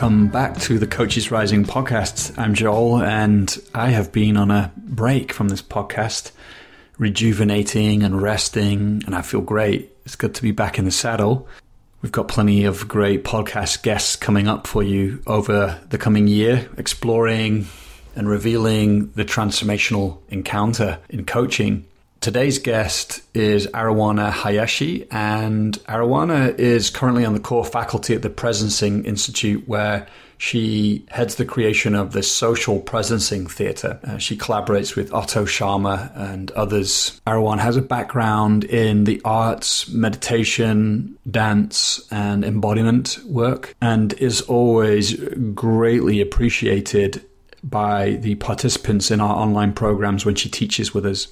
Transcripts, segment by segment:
Welcome back to the Coaches Rising podcast. I'm Joel, and I have been on a break from this podcast, rejuvenating and resting, and I feel great. It's good to be back in the saddle. We've got plenty of great podcast guests coming up for you over the coming year, exploring and revealing the transformational encounter in coaching. Today's guest is Arawana Hayashi, and Arawana is currently on the core faculty at the Presencing Institute, where she heads the creation of the Social Presencing Theatre. Uh, she collaborates with Otto Scharmer and others. Arawana has a background in the arts, meditation, dance, and embodiment work, and is always greatly appreciated by the participants in our online programs when she teaches with us.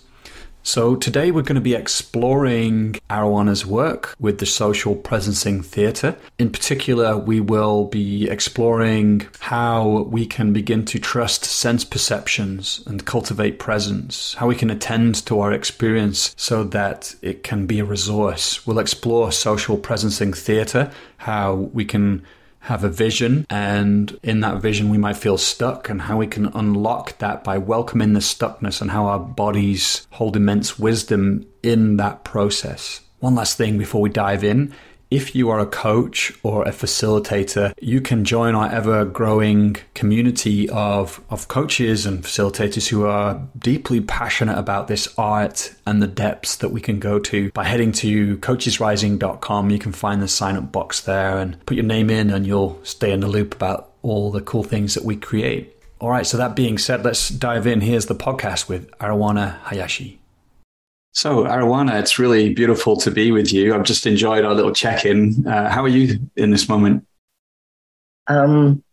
So, today we're going to be exploring Arawana's work with the Social Presencing Theatre. In particular, we will be exploring how we can begin to trust sense perceptions and cultivate presence, how we can attend to our experience so that it can be a resource. We'll explore Social Presencing Theatre, how we can have a vision, and in that vision, we might feel stuck, and how we can unlock that by welcoming the stuckness and how our bodies hold immense wisdom in that process. One last thing before we dive in if you are a coach or a facilitator, you can join our ever growing community of, of coaches and facilitators who are deeply passionate about this art and the depths that we can go to by heading to coachesrising.com. You can find the sign up box there and put your name in, and you'll stay in the loop about all the cool things that we create. All right, so that being said, let's dive in. Here's the podcast with Arawana Hayashi. So, Arawana, it's really beautiful to be with you. I've just enjoyed our little check in. Uh, how are you in this moment? Um,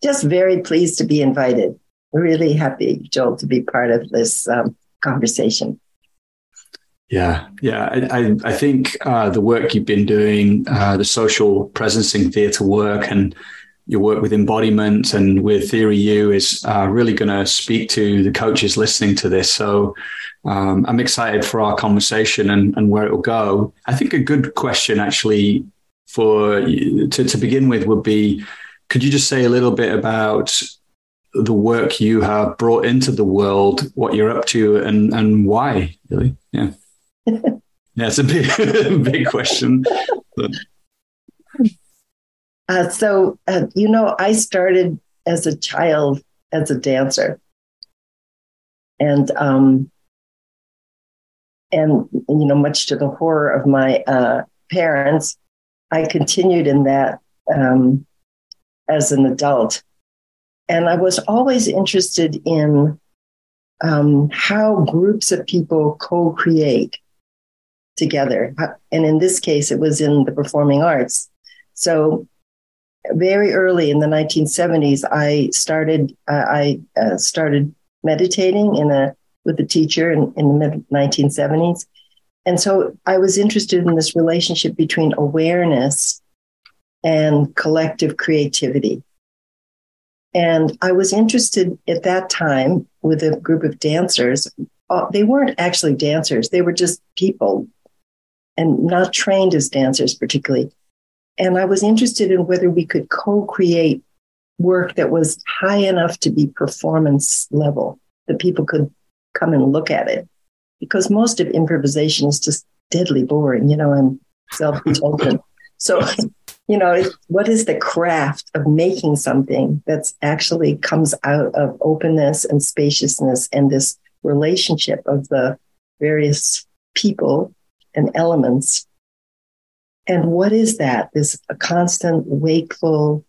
just very pleased to be invited. Really happy, Joel, to be part of this um, conversation. Yeah, yeah. I, I, I think uh, the work you've been doing, uh, the social presencing theatre work, and your work with embodiment and with Theory U is uh, really going to speak to the coaches listening to this. So um, I'm excited for our conversation and, and where it will go. I think a good question, actually, for to, to begin with, would be could you just say a little bit about the work you have brought into the world, what you're up to, and and why? Really, yeah, yeah, it's a big big question. Uh, so, uh, you know, I started as a child as a dancer. And, um, and, you know, much to the horror of my uh, parents, I continued in that um, as an adult. And I was always interested in um, how groups of people co create together. And in this case, it was in the performing arts. So very early in the 1970s, I started uh, I uh, started meditating in a with a teacher in, in the mid 1970s, and so I was interested in this relationship between awareness and collective creativity. And I was interested at that time with a group of dancers. Uh, they weren't actually dancers; they were just people, and not trained as dancers particularly and I was interested in whether we could co create work that was high enough to be performance level, that people could come and look at it. Because most of improvisation is just deadly boring, you know, and self indulgent. so, you know, what is the craft of making something that's actually comes out of openness and spaciousness and this relationship of the various people and elements and what is that? This constant wakeful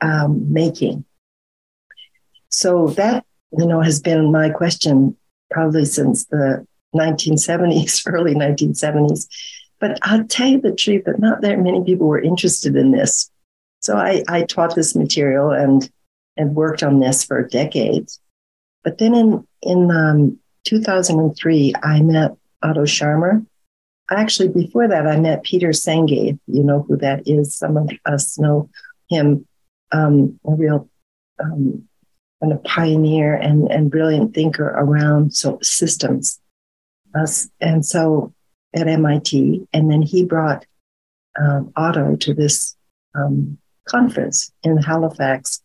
um, making. So that you know has been my question probably since the 1970s, early 1970s. But I'll tell you the truth that not that many people were interested in this. So I, I taught this material and and worked on this for decades. But then in in um, 2003, I met Otto Scharmer, actually, before that, I met Peter Senge. You know who that is. Some of us know him. Um, a real um, a pioneer and, and brilliant thinker around so systems. Us and so at MIT, and then he brought um, Otto to this um, conference in Halifax.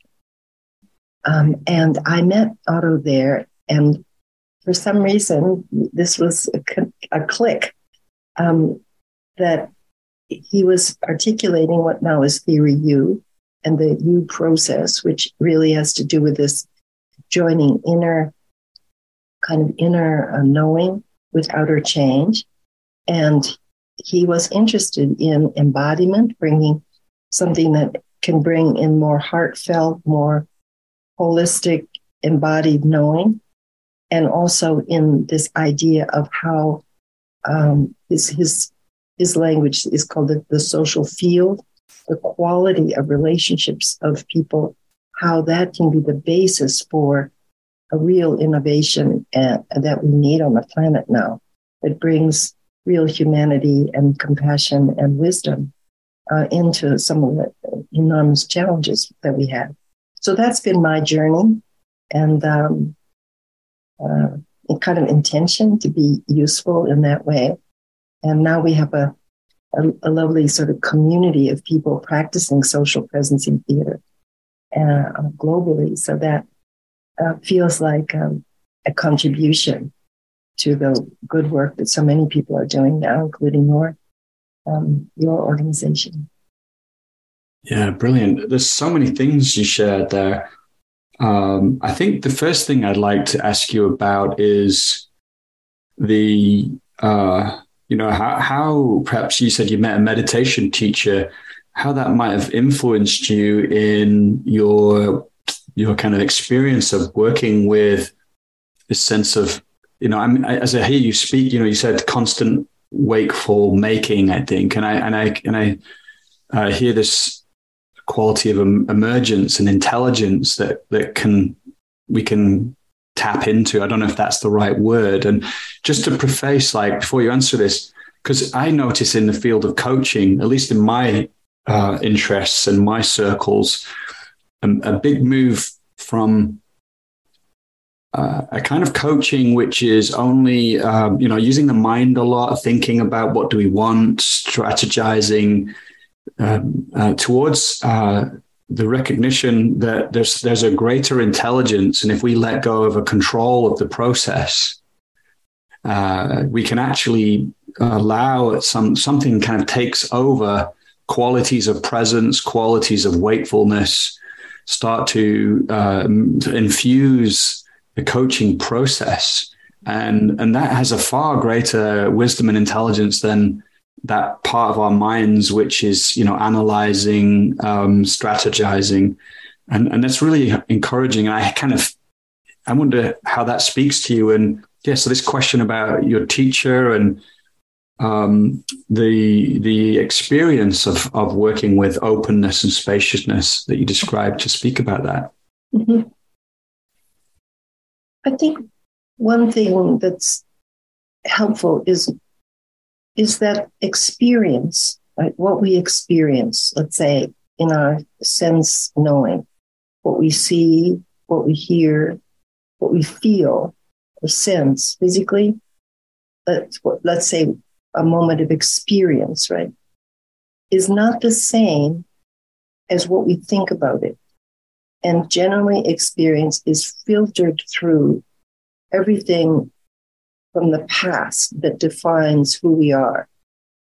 Um, and I met Otto there, and for some reason, this was a, a click um, that he was articulating what now is theory U and the U process, which really has to do with this joining inner kind of inner uh, knowing with outer change. And he was interested in embodiment, bringing something that can bring in more heartfelt, more holistic, embodied knowing, and also in this idea of how um, his his his language is called the, the social field, the quality of relationships of people, how that can be the basis for a real innovation uh, that we need on the planet now. It brings real humanity and compassion and wisdom uh, into some of the enormous challenges that we have. So that's been my journey and um, uh, kind of intention to be useful in that way. And now we have a, a, a lovely sort of community of people practicing social presencing theater uh, globally. So that uh, feels like um, a contribution to the good work that so many people are doing now, including your um, your organization. Yeah, brilliant. There's so many things you shared there. Um, I think the first thing I'd like to ask you about is the, uh, you know, how, how perhaps you said you met a meditation teacher, how that might have influenced you in your your kind of experience of working with this sense of you know, I'm, as I hear you speak, you know, you said constant wakeful making, I think, and I and I and I uh, hear this quality of emergence and intelligence that that can we can tap into. I don't know if that's the right word. And just to preface, like before you answer this, because I notice in the field of coaching, at least in my uh, interests and my circles, a, a big move from uh, a kind of coaching which is only um, you know using the mind a lot thinking about what do we want strategizing um, uh, towards uh, the recognition that there's there's a greater intelligence and if we let go of a control of the process uh, we can actually allow some something kind of takes over qualities of presence qualities of wakefulness start to um, infuse the coaching process. And, and that has a far greater wisdom and intelligence than that part of our minds, which is, you know, analyzing, um, strategizing. And, and that's really encouraging. And I kind of, I wonder how that speaks to you. And yeah, so this question about your teacher and um, the the experience of of working with openness and spaciousness that you described to speak about that. Mm-hmm. I think one thing that's helpful is is that experience, right? What we experience, let's say in our sense knowing, what we see, what we hear, what we feel or sense physically. Let's, let's say a moment of experience, right? Is not the same as what we think about it. And generally, experience is filtered through everything from the past that defines who we are.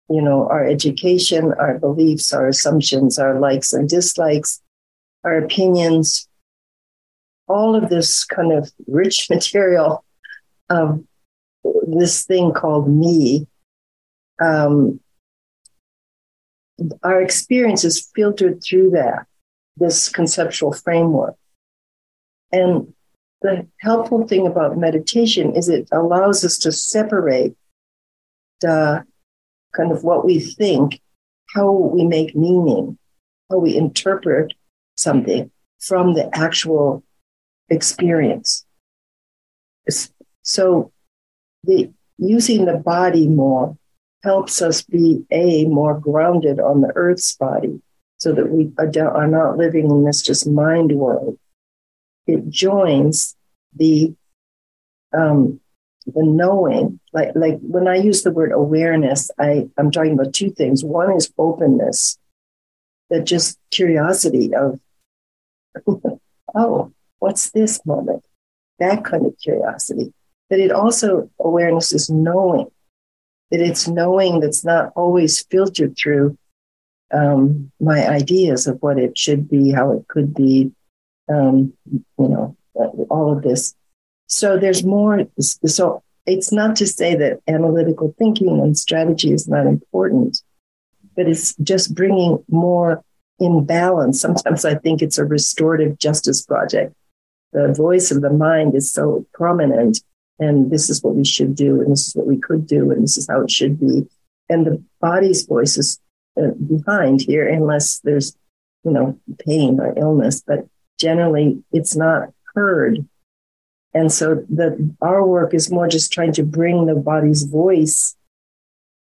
You know, our education, our beliefs, our assumptions, our likes and dislikes, our opinions, all of this kind of rich material of this thing called me. Um, our experience is filtered through that this conceptual framework. And the helpful thing about meditation is it allows us to separate the kind of what we think, how we make meaning, how we interpret something from the actual experience. So the using the body more helps us be a more grounded on the earth's body so that we are not living in this just mind world. It joins the um, the knowing, like like when I use the word awareness, I I'm talking about two things. One is openness, that just curiosity of, oh, what's this moment? That kind of curiosity. but it also, awareness is knowing, that it's knowing that's not always filtered through um, my ideas of what it should be, how it could be, um, you know, all of this. So there's more. So it's not to say that analytical thinking and strategy is not important, but it's just bringing more in balance. Sometimes I think it's a restorative justice project. The voice of the mind is so prominent, and this is what we should do, and this is what we could do, and this is how it should be. And the body's voice is uh, behind here, unless there's, you know, pain or illness, but generally it's not heard. And so the, our work is more just trying to bring the body's voice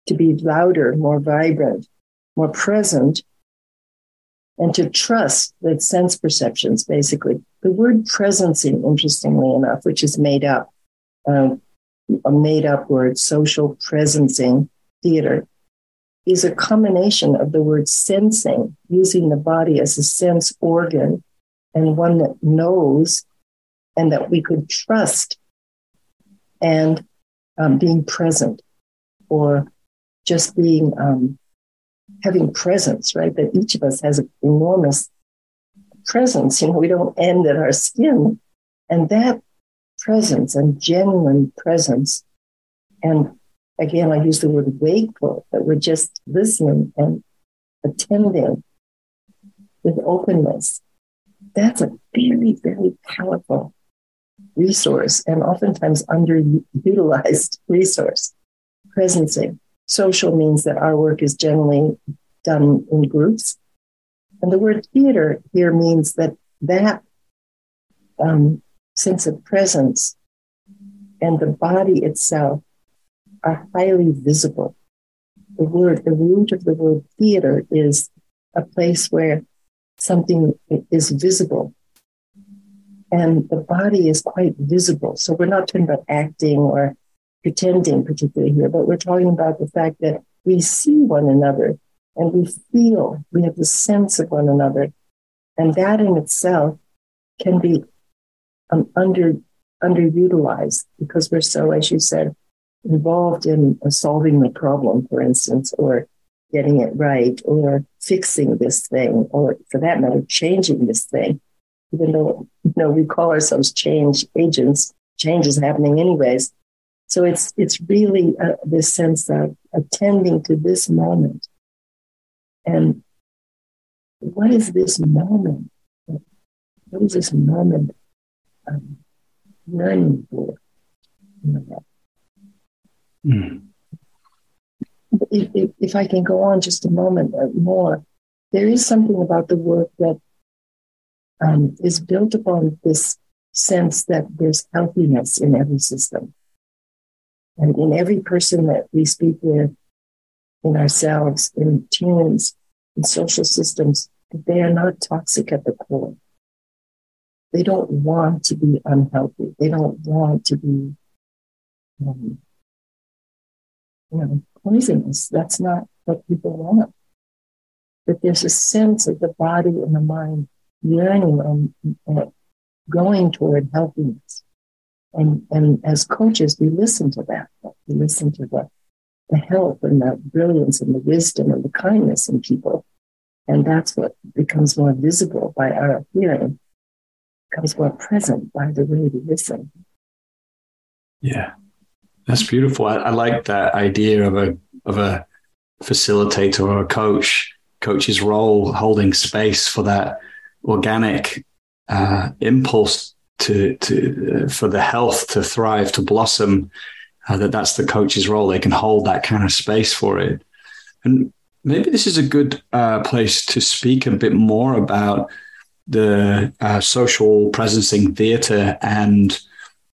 to be louder, more vibrant, more present, and to trust that sense perceptions, basically. The word presencing, interestingly enough, which is made up, uh, a made up word, social presencing theater, is a combination of the word sensing, using the body as a sense organ and one that knows and that we could trust, and um, being present or just being um, having presence, right? That each of us has an enormous presence. You know, we don't end at our skin. And that presence and genuine presence, and again, I use the word wakeful, that we're just listening and attending with openness. That's a very, very powerful resource and oftentimes underutilized resource. Presencing. Social means that our work is generally done in groups. And the word theater here means that that um, sense of presence and the body itself are highly visible. The word, the root of the word theater is a place where something is visible. And the body is quite visible. So we're not talking about acting or pretending particularly here, but we're talking about the fact that we see one another and we feel, we have the sense of one another. And that in itself can be um, under underutilized because we're so, as you said, involved in solving the problem, for instance, or getting it right, or fixing this thing, or for that matter, changing this thing. Even though you know we call ourselves change agents, change is happening anyways. So it's it's really uh, this sense of attending to this moment, and what is this moment? What is this moment um, yearning for? Mm. If, if, if, I can go on just a moment more, there is something about the work that um, is built upon this sense that there's healthiness in every system. And in every person that we speak with, in ourselves, in teams, in social systems, they are not toxic at the core. They don't want to be unhealthy. They don't want to be um, you know, poisonous. That's not what people want. But there's a sense of the body and the mind yearning and, and going toward healthiness. And, and as coaches, we listen to that. We listen to the, the health and the brilliance and the wisdom and the kindness in people. And that's what becomes more visible by our hearing, becomes more present by the way we listen. Yeah. That's beautiful. I, I, like that idea of a of a facilitator or a coach, coach's role holding space for that organic uh, impulse to to uh, for the health to thrive to blossom. Uh, that that's the coach's role. They can hold that kind of space for it, and maybe this is a good uh, place to speak a bit more about the uh, social presencing theater and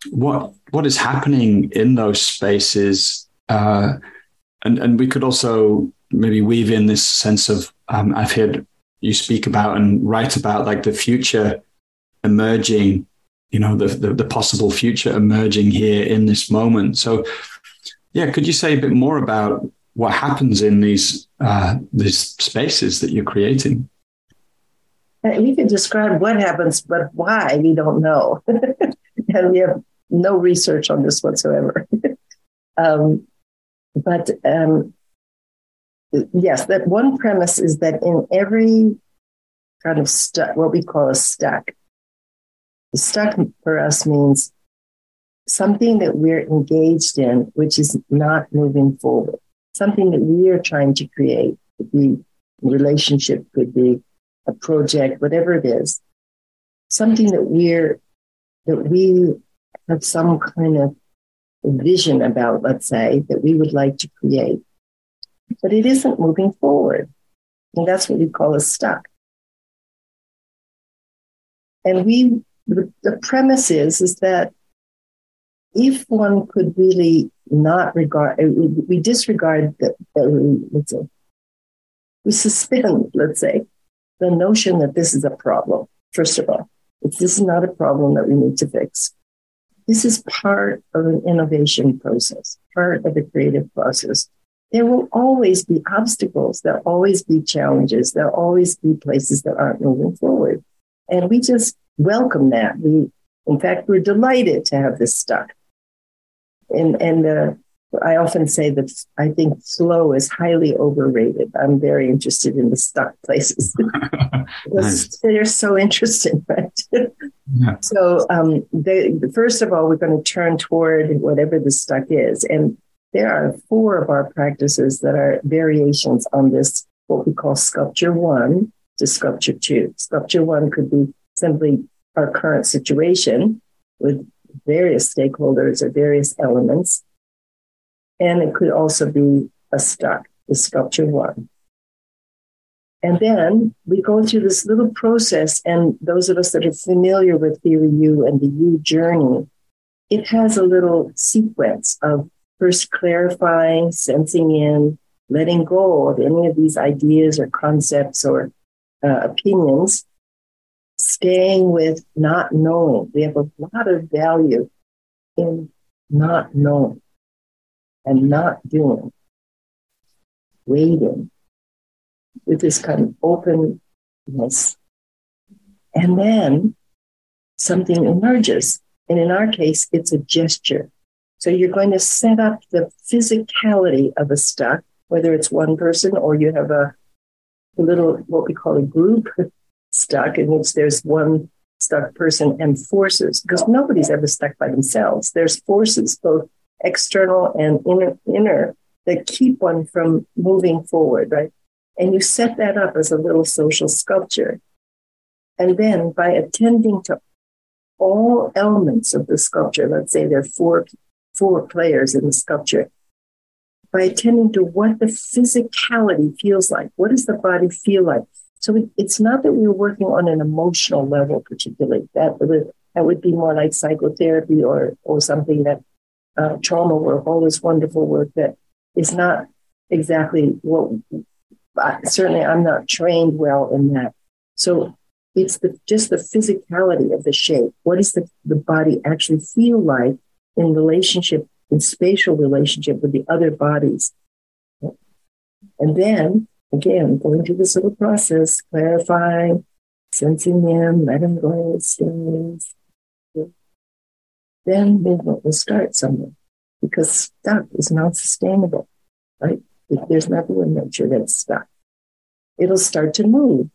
what what is happening in those spaces, uh, and and we could also maybe weave in this sense of um, I've heard you speak about and write about like the future emerging, you know, the, the, the possible future emerging here in this moment. So, yeah, could you say a bit more about what happens in these uh, these spaces that you're creating? we can describe what happens, but why we don't know. and we have no research on this whatsoever. um, but um, yes, that one premise is that in every kind of stuck, what we call a stuck, stuck for us means something that we're engaged in, which is not moving forward, something that we are trying to create. Could be relationship, could be a project, whatever it is, something that we're that we have some kind of vision about, let's say, that we would like to create, but it isn't moving forward. And that's what we call a stuck. And we, the, premise is, is that if one could really not regard, uh, we disregard the, let's say, we suspend, let's say, the notion that this is a problem, first of all. It's, this is not a problem that we need to fix. This is part of an innovation process, part of the creative process. There will always be obstacles. There'll always be challenges. There'll always be places that aren't moving forward. And we just welcome that. We, in fact, we're delighted to have this stuck. And, and uh, I often say that I think flow is highly overrated. I'm very interested in the stuck places. nice. They're so interesting, right? Yeah. So, um, they, first of all, we're going to turn toward whatever the stuck is. And there are four of our practices that are variations on this, what we call sculpture one to sculpture two. Sculpture one could be simply our current situation with various stakeholders or various elements and it could also be a stuck, the sculpture one. And then we go through this little process, and those of us that are familiar with Theory U and the U journey, it has a little sequence of first clarifying, sensing in, letting go of any of these ideas or concepts or uh, opinions, staying with not knowing. We have a lot of value in not knowing and not doing, waiting with this kind of openness. And then something emerges. And in our case, it's a gesture. So you're going to set up the physicality of a stuck, whether it's one person or you have a, a little, what we call a group stuck, in which there's one stuck person and forces, because nobody's ever stuck by themselves. There's forces, both external and inner, inner that keep one from moving forward, right? And you set that up as a little social sculpture. And then by attending to all elements of the sculpture, let's say there are four, four players in the sculpture, by attending to what the physicality feels like, what does the body feel like? So it's not that we are working on an emotional level, particularly. That would, that would be more like psychotherapy or, or something that uh, trauma work, all this wonderful work that is not exactly what, certainly I'm not trained well in that. So it's the, just the physicality of the shape. What does the, the body actually feel like in relationship, in spatial relationship with the other bodies? And then again, going through this little process, clarifying, sensing them, let them go, stillness, then movement will start somewhere because stuck is not sustainable, right? If there's nothing in nature that's stuck, it'll start to move.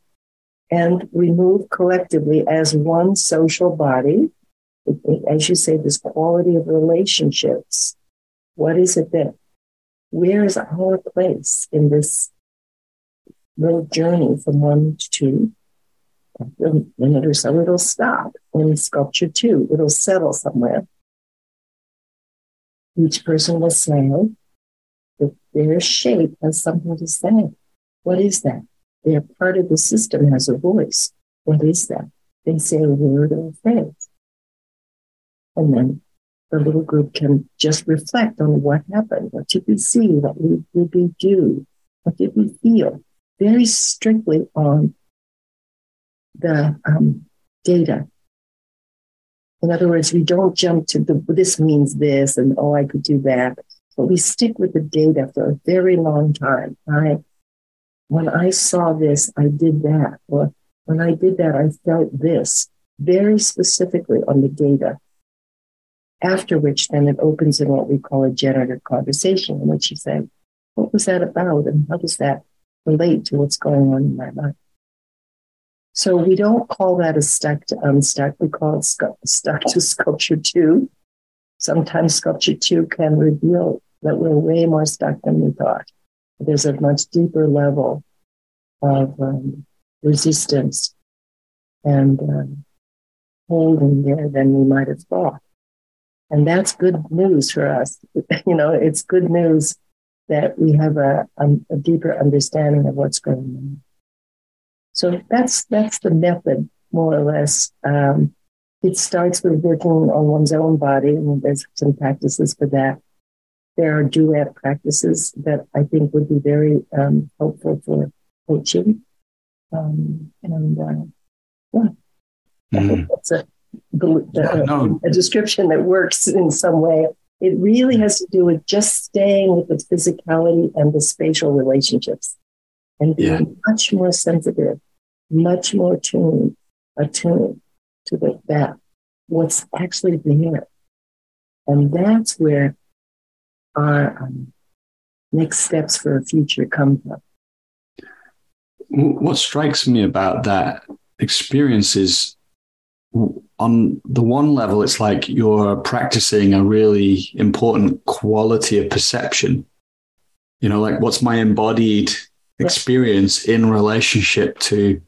And we move collectively as one social body. As you say, this quality of relationships. What is it that, where is our place in this little journey from one to two? Then it'll, so it'll stop in sculpture two. It'll settle somewhere. Each person will say their shape has something to say. What is that? They're part of the system, has a voice. What is that? They say a word or a phrase. And then the little group can just reflect on what happened. What did we see? What did we do? What did we feel? Very strictly on the um, data. In other words, we don't jump to the this means this and oh, I could do that. But we stick with the data for a very long time. I when I saw this, I did that. Or when I did that, I felt this very specifically on the data. After which, then it opens in what we call a generative conversation, in which you say, What was that about? And how does that relate to what's going on in my life? So we don't call that a stuck to unstuck. We call it stuck to sculpture two. Sometimes sculpture two can reveal that we're way more stuck than we thought. There's a much deeper level of um, resistance and um, holding there than we might have thought. And that's good news for us. you know, it's good news that we have a, a, a deeper understanding of what's going on. So that's that's the method, more or less. Um, it starts with working on one's own body, and there's some practices for that. There are duet practices that I think would be very um, helpful for coaching. Um, and uh, yeah, mm. that's a, a, no. a description that works in some way. It really has to do with just staying with the physicality and the spatial relationships and being yeah. much more sensitive, much more tuned, attuned to the, that, what's actually there. And that's where our um, next steps for a future come from. What strikes me about that experience is on the one level, it's like you're practicing a really important quality of perception. You know, like what's my embodied experience in relationship to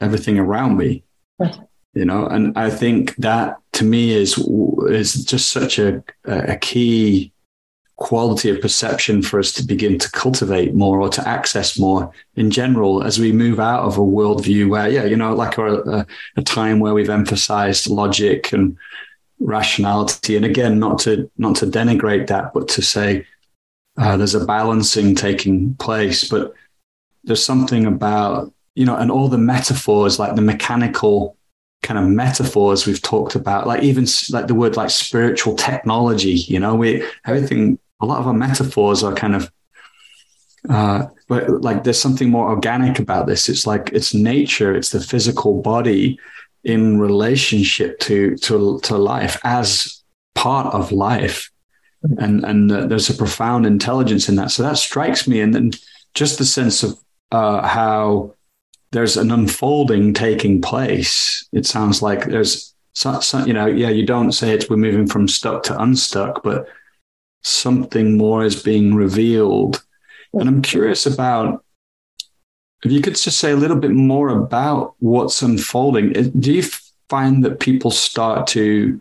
everything around me? You know, and I think that to me is is just such a a key quality of perception for us to begin to cultivate more or to access more in general as we move out of a worldview where, yeah, you know, like a, a, time where we've emphasized logic and rationality. And again, not to not to denigrate that, but to say uh, there's a balancing taking place. But there's something about you know, and all the metaphors, like the mechanical kind of metaphors we've talked about, like even like the word like spiritual technology. You know, we everything a lot of our metaphors are kind of uh, but like there's something more organic about this. It's like it's nature, it's the physical body in relationship to to to life as part of life, and and uh, there's a profound intelligence in that. So that strikes me, and then just the sense of uh, how there's an unfolding taking place. It sounds like there's you know, yeah, you don't say it's we're moving from stuck to unstuck, but something more is being revealed. And I'm curious about if you could just say a little bit more about what's unfolding. Do you find that people start to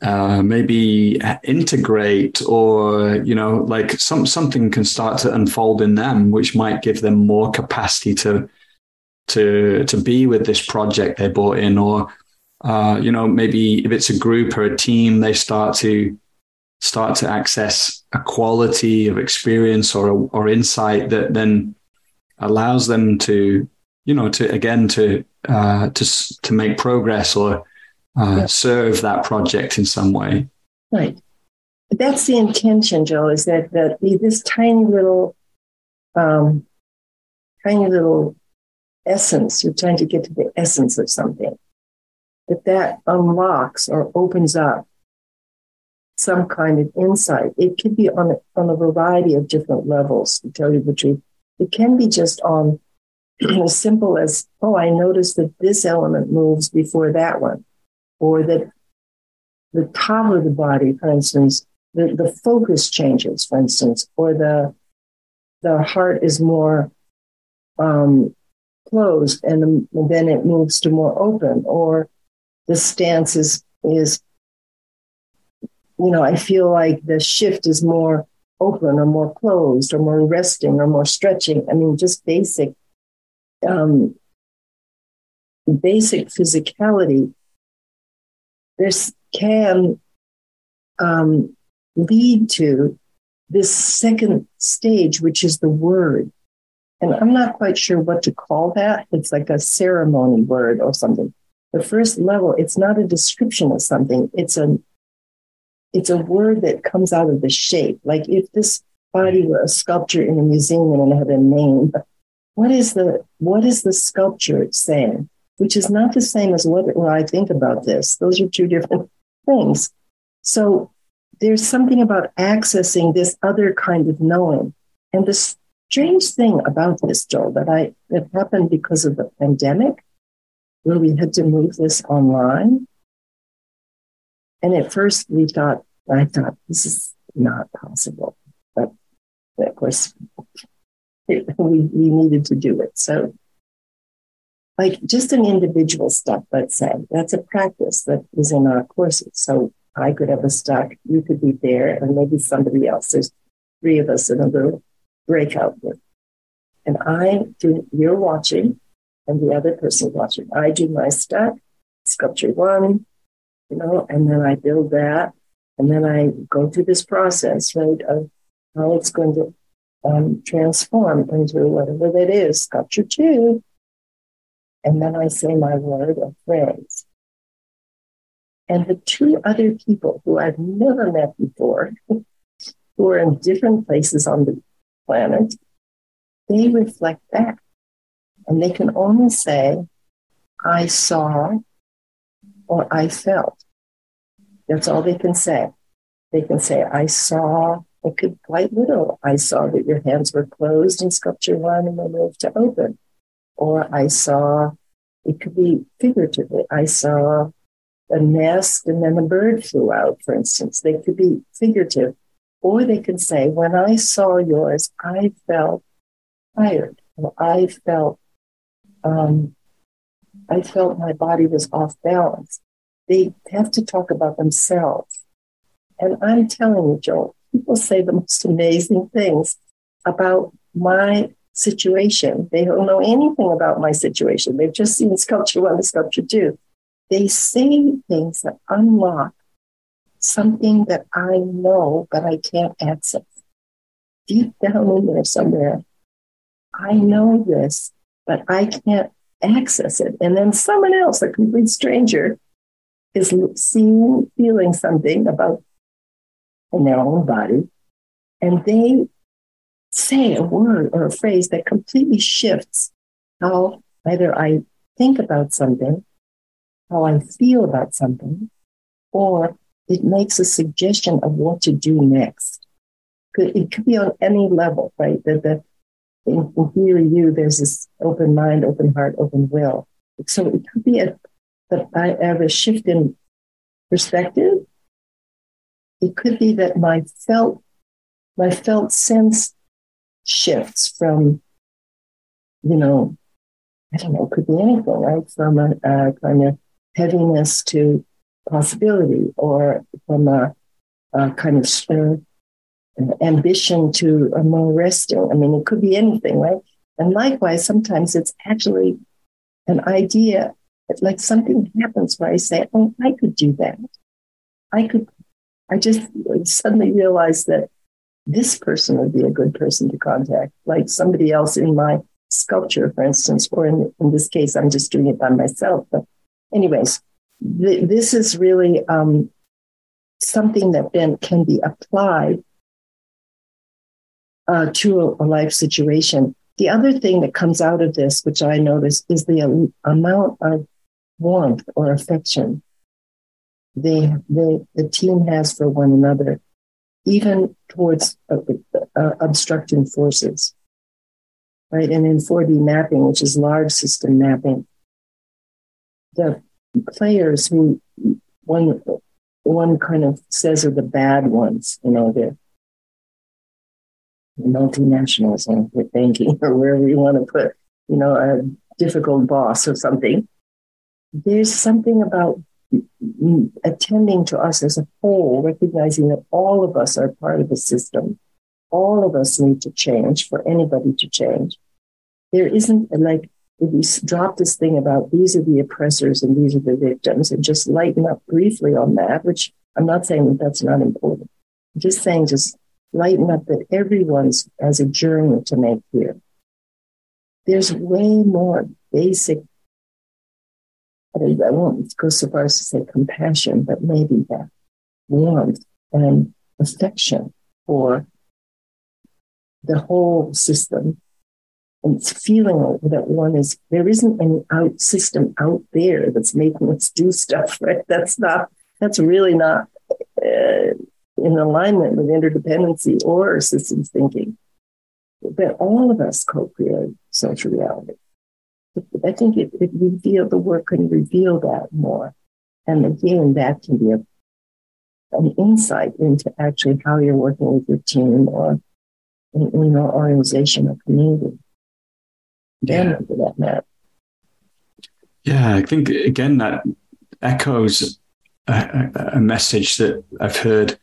uh, maybe integrate or you know like some something can start to unfold in them which might give them more capacity to to to be with this project they bought in or uh, you know maybe if it's a group or a team they start to start to access a quality of experience or or insight that then allows them to you know to again to uh, to to make progress or uh, yeah. serve that project in some way. Right. That's the intention, Joe. Is that that this tiny little, um, tiny little essence? You're trying to get to the essence of something. That that unlocks or opens up some kind of insight. It could be on a, on a variety of different levels, to tell you the truth. It can be just on as simple as, oh, I noticed that this element moves before that one, or that the top of the body, for instance, the, the focus changes, for instance, or the the heart is more um, closed and then it moves to more open, or the stance is is you know, I feel like the shift is more open or more closed or more resting or more stretching. I mean, just basic, um, basic physicality. This can um, lead to this second stage, which is the word. And I'm not quite sure what to call that. It's like a ceremony word or something. The first level, it's not a description of something, it's a it's a word that comes out of the shape. Like if this body were a sculpture in a museum and it had a name, what is the what is the sculpture saying? Which is not the same as what, what I think about this. Those are two different things. So there's something about accessing this other kind of knowing. And the strange thing about this, Joel, that I that happened because of the pandemic, where we had to move this online. And at first we thought, I thought, this is not possible. But of course, it, we, we needed to do it. So, like just an individual stuff, let's say, that's a practice that is in our courses. So I could have a stuck, you could be there, and maybe somebody else. There's three of us in a little breakout group. And I do, you're watching, and the other person watching. I do my stuck, sculpture one, you know, and then I build that. And then I go through this process, right, of how it's going to um, transform into whatever that is, sculpture two. And then I say my word of phrase. And the two other people who I've never met before, who are in different places on the planet, they reflect back. And they can only say, I saw or I felt. That's all they can say. They can say, I saw, it could quite little. I saw that your hands were closed in sculpture one and then moved to open. Or I saw, it could be figuratively, I saw a nest and then a bird flew out, for instance. They could be figurative. Or they can say, when I saw yours, I felt tired. Or I felt, um, I felt my body was off balance. They have to talk about themselves. And I'm telling you, Joel, people say the most amazing things about my situation. They don't know anything about my situation. They've just seen sculpture one and sculpture two. They say things that unlock something that I know, but I can't access. Deep down in there somewhere, I know this, but I can't access it. And then someone else, a complete stranger, is seeing, feeling something about in their own body, and they say a word or a phrase that completely shifts how either I think about something, how I feel about something, or it makes a suggestion of what to do next. It could be on any level, right? That the in, Theory U, there's this open mind, open heart, open will. So it could be a, that I have a shift in perspective. It could be that my felt my felt sense shifts from, you know, I don't know, it could be anything, right? From a, a kind of heaviness to possibility, or from a, a kind of uh, ambition to a more resting. I mean, it could be anything, right? And likewise, sometimes it's actually an idea, like something happens where I say, oh, I could do that. I could, I just suddenly realized that this person would be a good person to contact, like somebody else in my sculpture, for instance, or in, in this case, I'm just doing it by myself. But, anyways, th- this is really um, something that then can be applied uh, to a, a, life situation. The other thing that comes out of this, which I notice, is the amount of warmth or affection they, they, the team has for one another, even towards uh, uh, obstructing forces. Right. And in 4D mapping, which is large system mapping, the players who one, one kind of says are the bad ones, you know, the multinationals and with banking or wherever you want to put, you know, a difficult boss or something. There's something about attending to us as a whole, recognizing that all of us are part of the system. All of us need to change for anybody to change. There isn't like, we drop this thing about these are the oppressors and these are the victims and just lighten up briefly on that, which I'm not saying that that's not important. I'm just saying just lighten up that everyone's has a journey to make here. There's way more basic I won't go so far as to say compassion, but maybe that warmth and affection for the whole system and it's feeling that one is there isn't any out system out there that's making us do stuff right? That's not that's really not uh, in alignment with interdependency or systems thinking. That all of us co-create social reality. I think it, it reveal the work can reveal that more. And again that can be a, an insight into actually how you're working with your team or in, in your organization or community yeah. for that matter. Yeah, I think again that echoes a, a, message that I've heard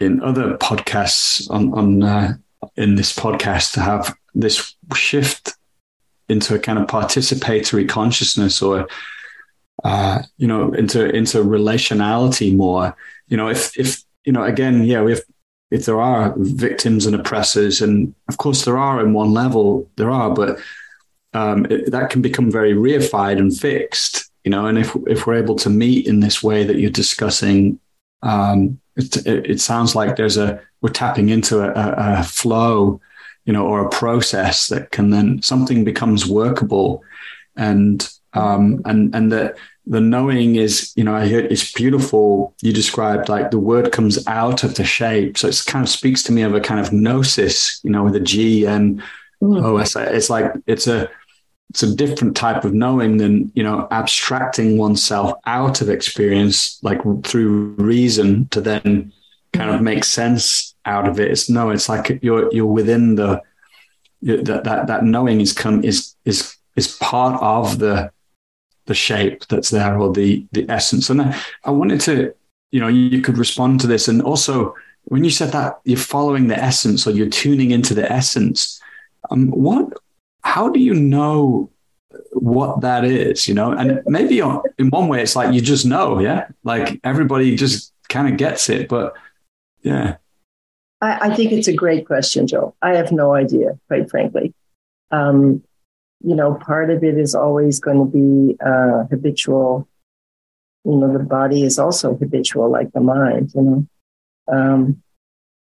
in other podcasts on on uh, in this podcast to have this shift into a kind of participatory consciousness or uh, you know into into relationality more you know if if you know again yeah we have if there are victims and oppressors, and of course there are in one level, there are, but um, it, that can become very reified and fixed, you know. And if if we're able to meet in this way that you're discussing, um, it, it, it, sounds like there's a we're tapping into a, a flow, you know, or a process that can then something becomes workable, and um, and and that the knowing is, you know, I hear it's beautiful. You described like the word comes out of the shape. So it kind of speaks to me of a kind of gnosis, you know, with a G and mm. OS. It's like, it's a, it's a different type of knowing than, you know, abstracting oneself out of experience, like through reason to then kind of make sense out of it. It's no, it's like you're, you're within the, that, that, that knowing is come, is, is, is part of the, the shape that's there or the the essence. And I, I wanted to, you know, you could respond to this. And also, when you said that you're following the essence or you're tuning into the essence, um, what, how do you know what that is? You know, and maybe in one way, it's like you just know, yeah, like everybody just kind of gets it, but yeah. I, I think it's a great question, Joe. I have no idea, quite frankly. Um, you know, part of it is always going to be uh, habitual. You know, the body is also habitual, like the mind. You know, um,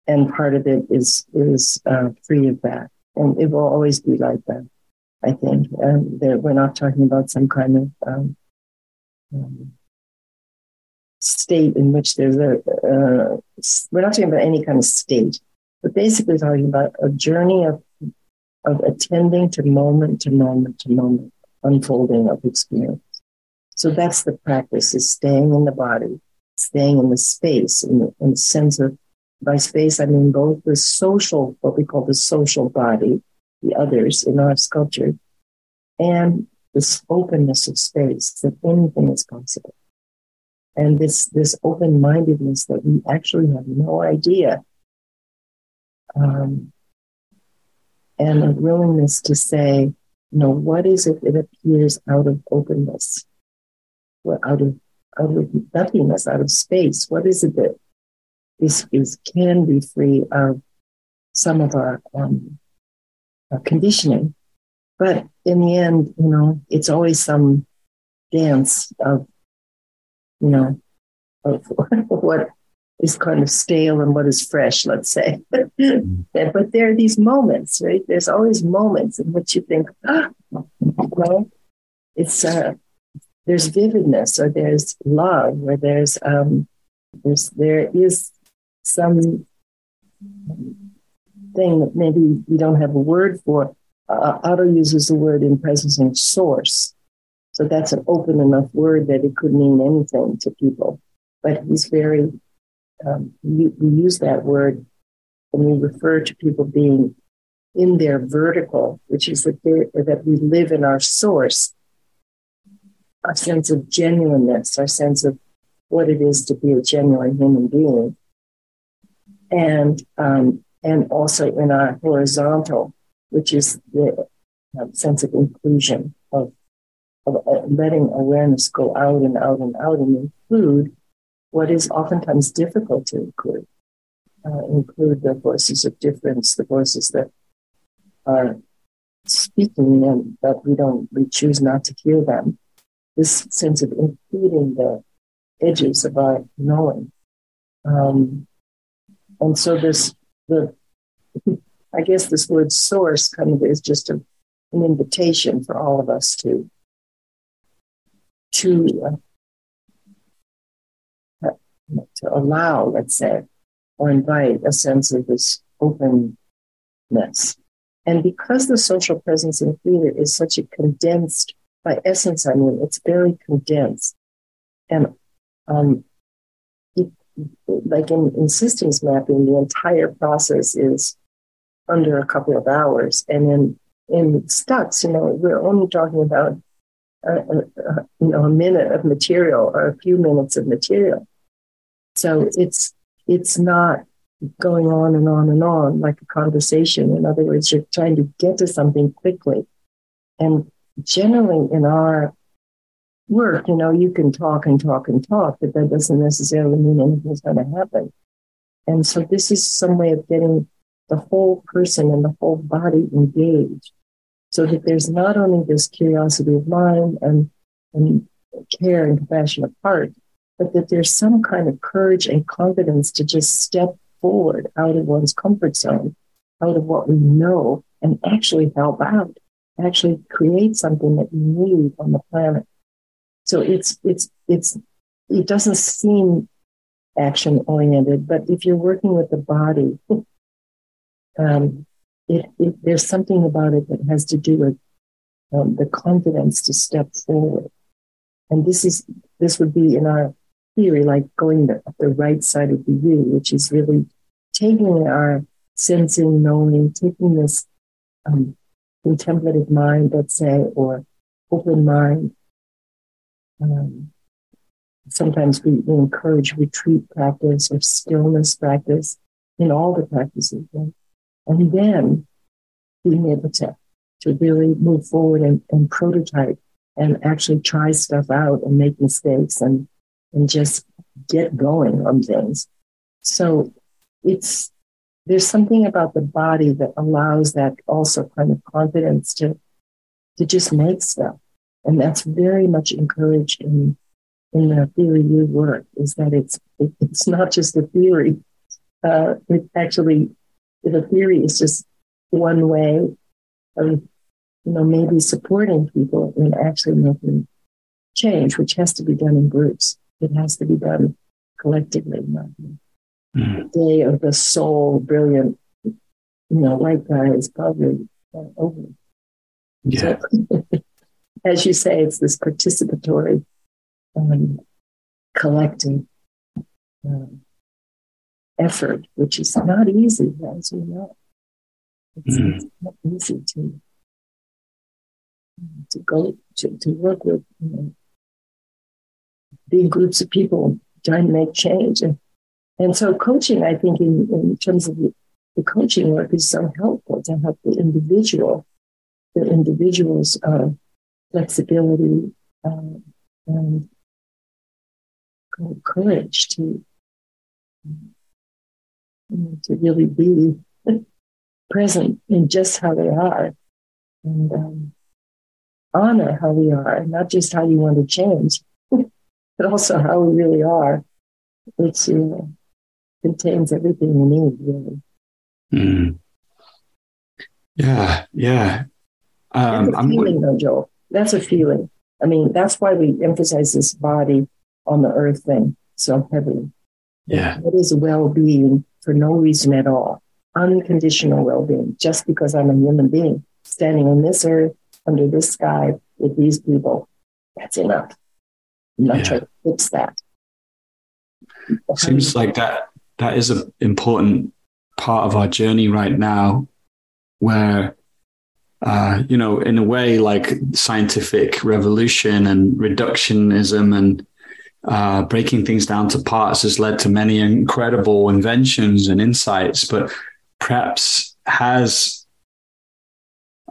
and part of it is is uh, free of that, and it will always be like that. I think um, we're not talking about some kind of um, um, state in which there's a. Uh, we're not talking about any kind of state, but basically talking about a journey of of attending to moment to moment to moment unfolding of experience. So that's the practice is staying in the body, staying in the space, in the, in the sense of by space, I mean both the social, what we call the social body, the others in our sculpture, and this openness of space that anything is possible. And this, this open mindedness that we actually have no idea um, and a willingness to say, you know, what is it that appears out of openness, what out of out of nothingness, out of space? What is it that is is can be free of some of our, um, our conditioning? But in the end, you know, it's always some dance of, you know, of what is kind of stale and what is fresh, let's say. Mm-hmm. but there are these moments, right? There's always moments in which you think, ah, well, it's uh, there's vividness, or there's love, or there's um, there's there is some thing that maybe we don't have a word for. Uh, Otto uses the word presencing and source. So that's an open enough word that it could mean anything to people. But he's very um, we, we use that word when we refer to people being in their vertical, which is that, that we live in our source, our sense of genuineness, our sense of what it is to be a genuine human being, and um, and also in our horizontal, which is the uh, sense of inclusion of of letting awareness go out and out and out and include what is oftentimes difficult to include. Uh, include the voices of difference, the voices that are speaking and that we don't, we choose not to hear them. This sense of including the edges of our knowing. Um, and so this, the, I guess this word source kind of is just a, an invitation for all of us to to uh, to allow, let's say, or invite a sense of this openness. And because the social presencing theater is such a condensed, by essence, I mean, it's very condensed. And um, it, like in, in systems mapping, the entire process is under a couple of hours. And in, in Stuck, you know, we're only talking about a, a, a, you know, a minute of material or a few minutes of material. So it's it's not going on and on and on like a conversation. In other words, you're trying to get to something quickly. And generally in our work, you know, you can talk and talk and talk, but that doesn't necessarily mean anything's going to happen. And so this is some way of getting the whole person and the whole body engaged so that there's not only this curiosity of mind and, and care and compassion of heart, but that there's some kind of courage and confidence to just step forward out of one's comfort zone, out of what we know, and actually help out, actually create something that we need on the planet. So it's it's it's it doesn't seem action oriented, but if you're working with the body, um, it, it, there's something about it that has to do with um, the confidence to step forward. And this is this would be in our theory, like going the, the right side of the U, which is really taking our sensing, knowing, taking this um, contemplative mind, let's say, or open mind. Um, sometimes we, we, encourage retreat practice or stillness practice in all the practices. Right? And then being able to, to really move forward and, and prototype and actually try stuff out and make mistakes and and just get going on things. So it's there's something about the body that allows that also kind of confidence to to just make stuff. And that's very much encouraged in in the Theory U work is that it's it, it's not just a theory. Uh, it actually the theory is just one way of you know maybe supporting people in actually making change, which has to be done in groups. It has to be done collectively. Mm. The day of the sole, brilliant, you know, white guy is probably uh, over. Yeah. So, as you say, it's this participatory, um, collective um, effort, which is not easy, as you know. It's, mm. it's not easy to to go to, to work with you know, big groups of people trying to make change. And, and so coaching, I think, in, in terms of the, coaching work is so helpful to help the individual, the individual's uh, flexibility uh, and courage to to really be present in just how they are and um, honor how we are, and not just how you want to change, but also how we really are, which uh, contains everything we need, really. Mm. Yeah, yeah. Um, that's a feeling, though, Joel. That's a feeling. I mean, that's why we emphasize this body on the earth thing so heavily. Yeah. What is well being for no reason at all? Unconditional well being, just because I'm a human being standing on this earth under this sky with these people. That's enough. Not yeah. to fix that. Seems like that that is an important part of our journey right now, where uh, you know, in a way, like scientific revolution and reductionism and uh, breaking things down to parts has led to many incredible inventions and insights, but perhaps has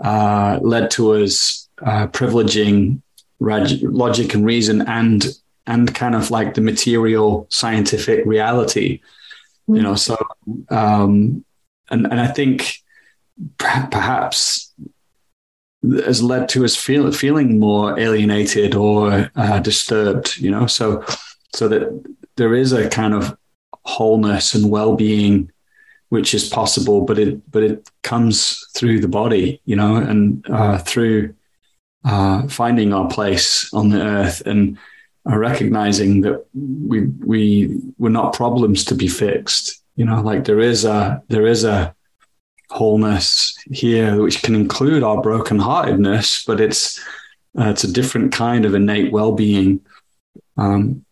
uh, led to us uh, privileging logic and reason and and kind of like the material scientific reality mm-hmm. you know so um and and i think perhaps has led to us feel, feeling more alienated or uh, disturbed you know so so that there is a kind of wholeness and well-being which is possible, but it but it comes through the body, you know, and uh, through uh, finding our place on the earth and uh, recognizing that we we we're not problems to be fixed. You know, like there is a there is a wholeness here which can include our brokenheartedness, but it's uh, it's a different kind of innate well-being. Um,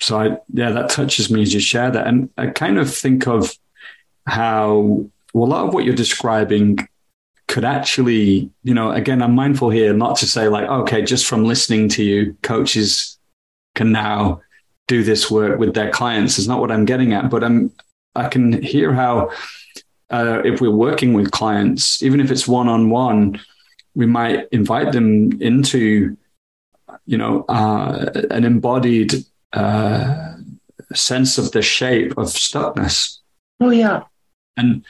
so I, yeah, that touches me as you share that, and I kind of think of how well, a lot of what you're describing could actually, you know, again, I'm mindful here not to say like, okay, just from listening to you, coaches can now do this work with their clients. Is not what I'm getting at, but I'm I can hear how uh, if we're working with clients, even if it's one on one, we might invite them into, you know, uh, an embodied uh, sense of the shape of stuckness. Oh yeah, and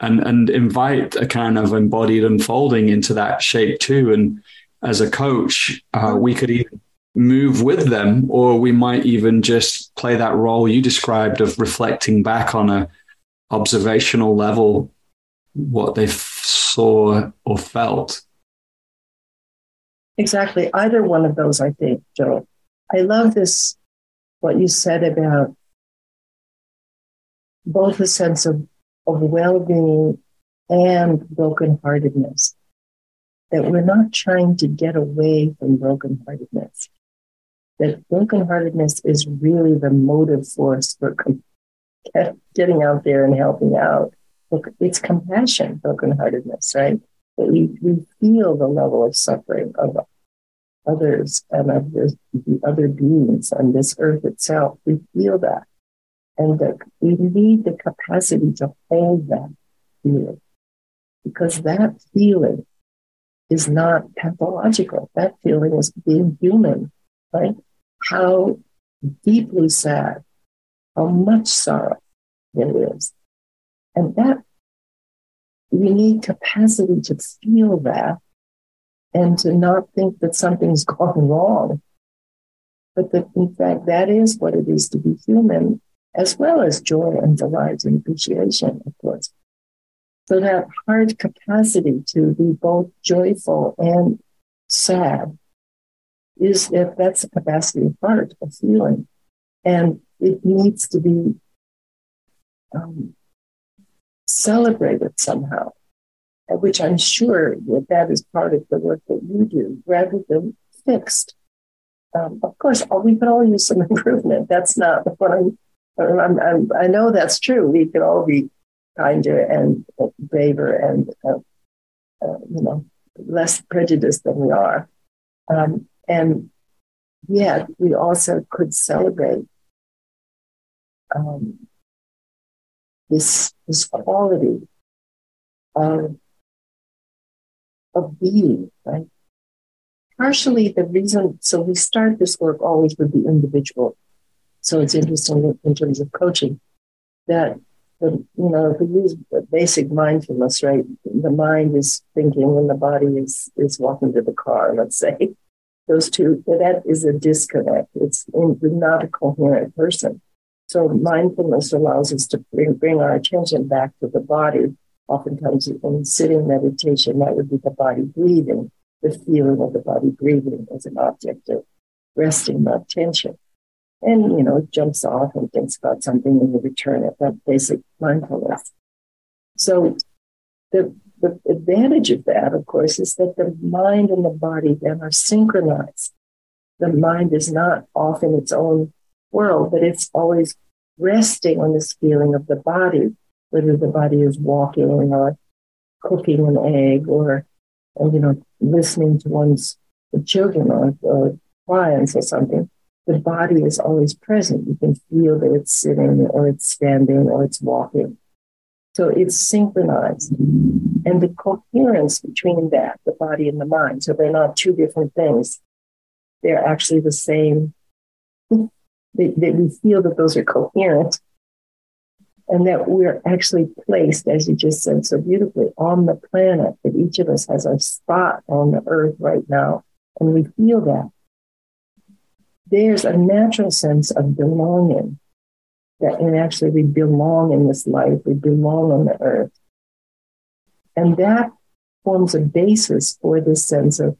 and and invite a kind of embodied unfolding into that shape too. And as a coach, uh, we could even move with them, or we might even just play that role you described of reflecting back on a observational level what they saw or felt. Exactly. Either one of those, I think, Joe. I love this, what you said about both a sense of, of well being and brokenheartedness. That we're not trying to get away from brokenheartedness. That brokenheartedness is really the motive force for getting out there and helping out. It's compassion, brokenheartedness, right? That we, we feel the level of suffering of others and of the, the other beings on this earth itself. We feel that. And that we need the capacity to hold that feeling because that feeling is not pathological. That feeling is being human, right? How deeply sad, how much sorrow there is. And that we need capacity to feel that and to not think that something's gone wrong, but that in fact that is what it is to be human, as well as joy and delight and appreciation, of course. So that hard capacity to be both joyful and sad is if that's a capacity of heart, of feeling. And it needs to be um, celebrated somehow, which I'm sure that that is part of the work that you do, rather than fixed. Um, of course, we could all use some improvement. That's not what I'm, I'm, I'm, i know that's true. We could all be kinder and braver and uh, uh, you know less prejudiced than we are. Um, and yet, we also could celebrate um, this, this quality of, of being, right? Partially the reason, so we start this work always with the individual. So it's interesting in terms of coaching that the, you know, if we use basic mindfulness, right? The mind is thinking when the body is, is walking to the car, let's say. Those two, that is a disconnect. It's in, not a coherent person. So mindfulness allows us to bring, bring our attention back to the body. Oftentimes in sitting meditation, that would be the body breathing, the feeling of the body breathing as an object of resting, not tension. And, you know, jumps off and thinks about something and you return it, that basic mindfulness. So the, the advantage of that, of course, is that the mind and the body then are synchronized. The mind is not off in its own world, but it's always resting on this feeling of the body, whether the body is walking or cooking an egg or, you know, listening to one's children or, or clients or something. The body is always present. You can feel that it's sitting or it's standing or it's walking. So it's synchronized. And the coherence between that, the body and the mind, so they're not two different things. They're actually the same that, we feel that those are coherent and that we're actually placed, as you just said so beautifully, on the planet, that each of us has a spot on the earth right now, and we feel that. There's a natural sense of belonging that and actually we belong in this life, we belong on the earth. And that forms a basis for this sense of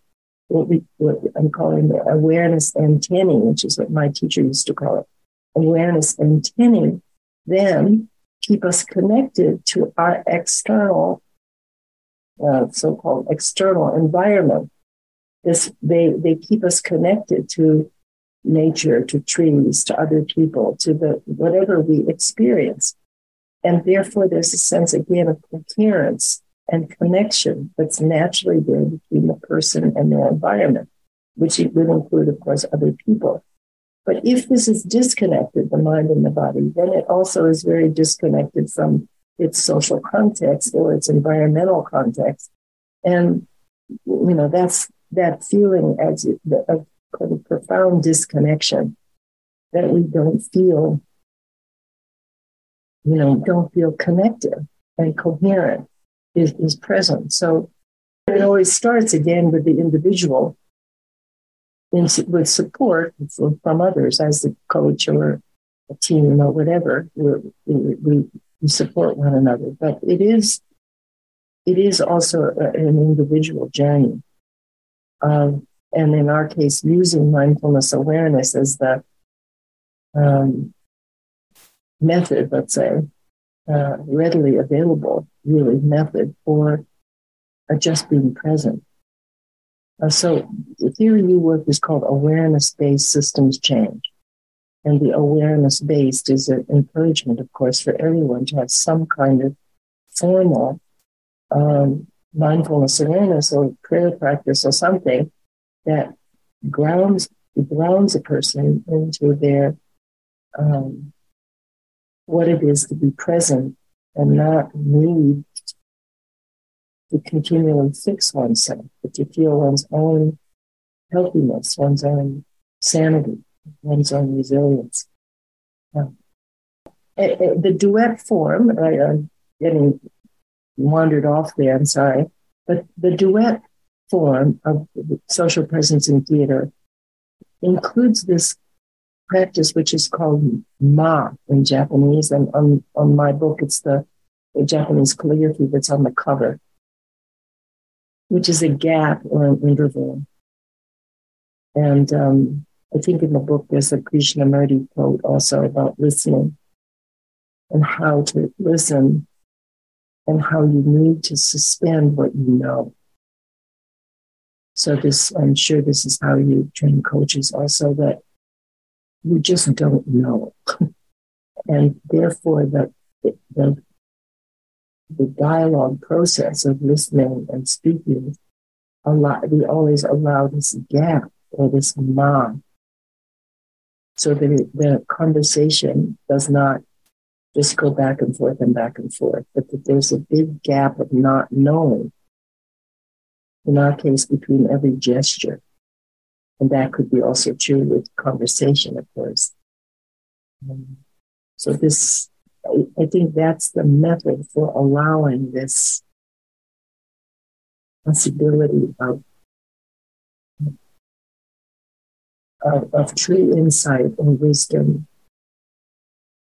what, we, what I'm calling the awareness antennae, which is what my teacher used to call it. Awareness antennae then keep us connected to our external, uh, so-called external environment. This, they, they keep us connected to nature, to trees, to other people, to the whatever we experience. And therefore, there's a sense again of coherence and connection that's naturally there between the person and their environment, which would include, of course, other people. But if this is disconnected, the mind and the body, then it also is very disconnected from its social context or its environmental context. And, you know, that's that feeling as of kind of profound disconnection that we don't feel, you know, don't feel connected and coherent is, is present. So it always starts again with the individual in, with support from others as the coach or a team or whatever. We, we, we support one another, but it is it is also an individual journey. Um, and in our case, using mindfulness awareness as the um, method, let's say, uh, readily available, really, method for uh, just being present. Uh, so the Theory U work is called awareness-based systems change. And the awareness-based is an encouragement, of course, for everyone to have some kind of formal um, mindfulness awareness or prayer practice or something that grounds grounds a person into their um, what it is to be present and not need to continually fix oneself, but to feel one's own healthiness, one's own sanity, one's own resilience. Um, the duet form, I, I'm getting wandered off there, I'm sorry, but the duet form of social presencing theater includes this practice, which is called ma in Japanese. And on, on my book, it's the, the Japanese calligraphy that's on the cover, which is a gap or an interval. And um, I think in the book, there's a Krishnamurti quote also about listening and how to listen and how you need to suspend what you know. So this, I'm sure this is how you train coaches also that you just don't know. and therefore the, the, the dialogue process of listening and speaking, a lot, we always allow this gap or this ma. So that the conversation does not just go back and forth and back and forth, but that there's a big gap of not knowing in our case, between every gesture. And that could be also true with conversation, of course. Um, so this, I, I think that's the method for allowing this possibility of, of, of true insight and wisdom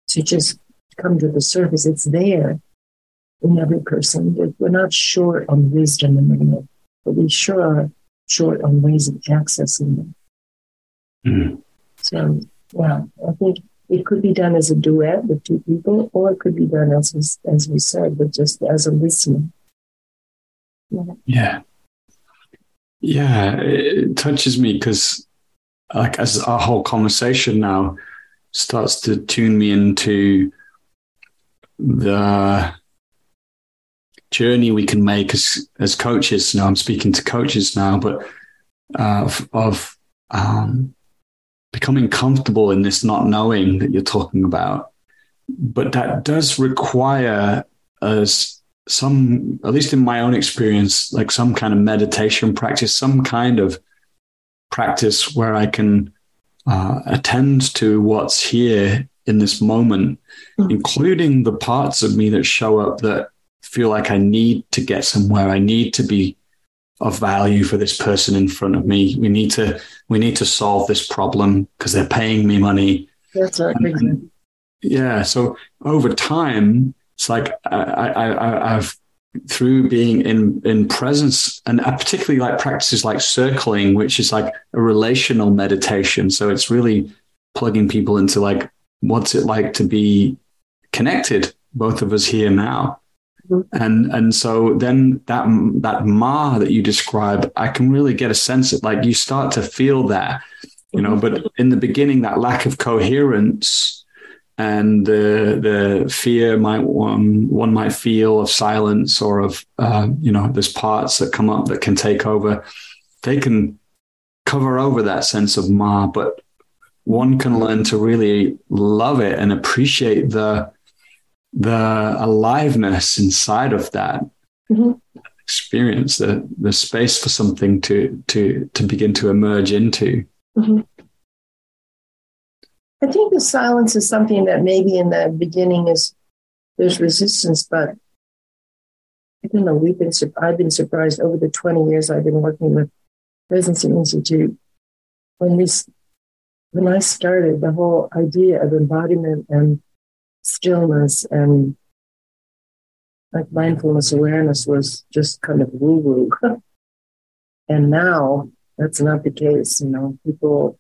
to just come to the surface. It's there in every person. We're not short on wisdom in the world but we sure are short on ways of accessing them. Mm. So, yeah, I think it could be done as a duet with two people, or it could be done as as we said, but just as a listener. Yeah. Yeah. Yeah, it touches me because, like, as our whole conversation now starts to tune me into the journey we can make as as coaches. Now I'm speaking to coaches now, but uh, of, of um, becoming comfortable in this not knowing that you're talking about. But that does require us some, at least in my own experience, like some kind of meditation practice, some kind of practice where I can uh, attend to what's here in this moment, mm-hmm. including the parts of me that show up that feel like I need to get somewhere. I need to be of value for this person in front of me. We need to we need to solve this problem because they're paying me money. That's right. And, and, yeah. So over time, it's like I, I, I've through being in in presence and uh, particularly like practices like circling which is like a relational meditation so it's really plugging people into like what's it like to be connected both of us here now. And and so then that that ma that you describe i can really get a sense of like you start to feel that you know but in the beginning that lack of coherence and the the fear might one one might feel of silence or of uh, you know there's parts that come up that can take over. They can cover over that sense of ma but one can learn to really love it and appreciate the the aliveness inside of that mm-hmm. experience the the space for something to to to begin to emerge into mm-hmm. I think the silence is something that maybe in the beginning is there's resistance, but I don't know. We've been I've been surprised over the 20 years I've been working with Presencing Institute. When we when I started, the whole idea of embodiment and stillness and like mindfulness awareness was just kind of woo woo. and now that's not the case. You know, people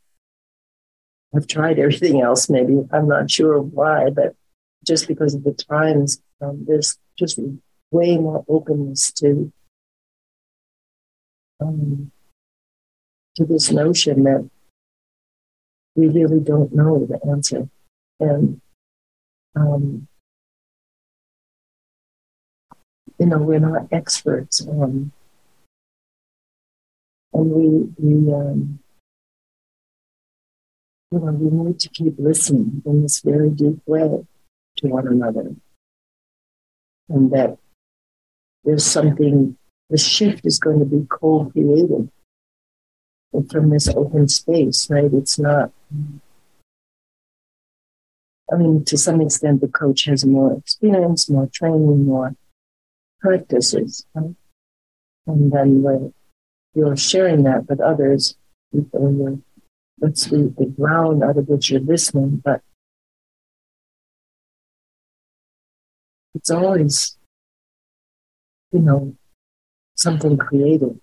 I've tried everything else. Maybe I'm not sure why, but just because of the times, um, there's just way more openness to um, to this notion that we really don't know the answer, and um, you know we're not experts on, and we we um, you know, we need to keep listening in this very deep way to one another. And that there's something, the shift is going to be co created from this open space, right? It's not, I mean, to some extent, the coach has more experience, more training, more practices. Right? And then when you're sharing that with others, people you're that's the, the ground out of which you're listening, but it's always, you know, something creative.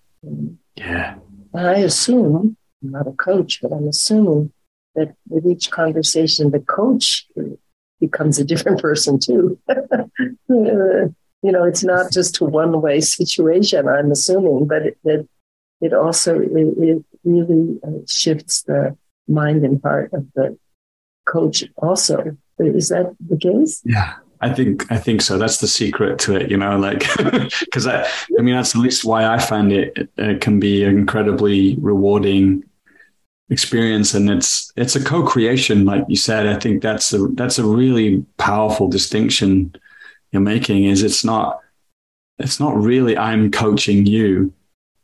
Yeah. And I assume, I'm not a coach, but I'm assuming that with each conversation, the coach becomes a different person too. you know, it's not just a one way situation, I'm assuming, but it, it, it also it, it really uh, shifts the mind and heart of the coach also. Is that the case? Yeah. I think I think so. That's the secret to it, you know. Like, because I, I mean, that's at least why I find it, it can be incredibly rewarding experience, and it's it's a co-creation, like you said. I think that's a that's a really powerful distinction you're making. Is it's not it's not really I'm coaching you,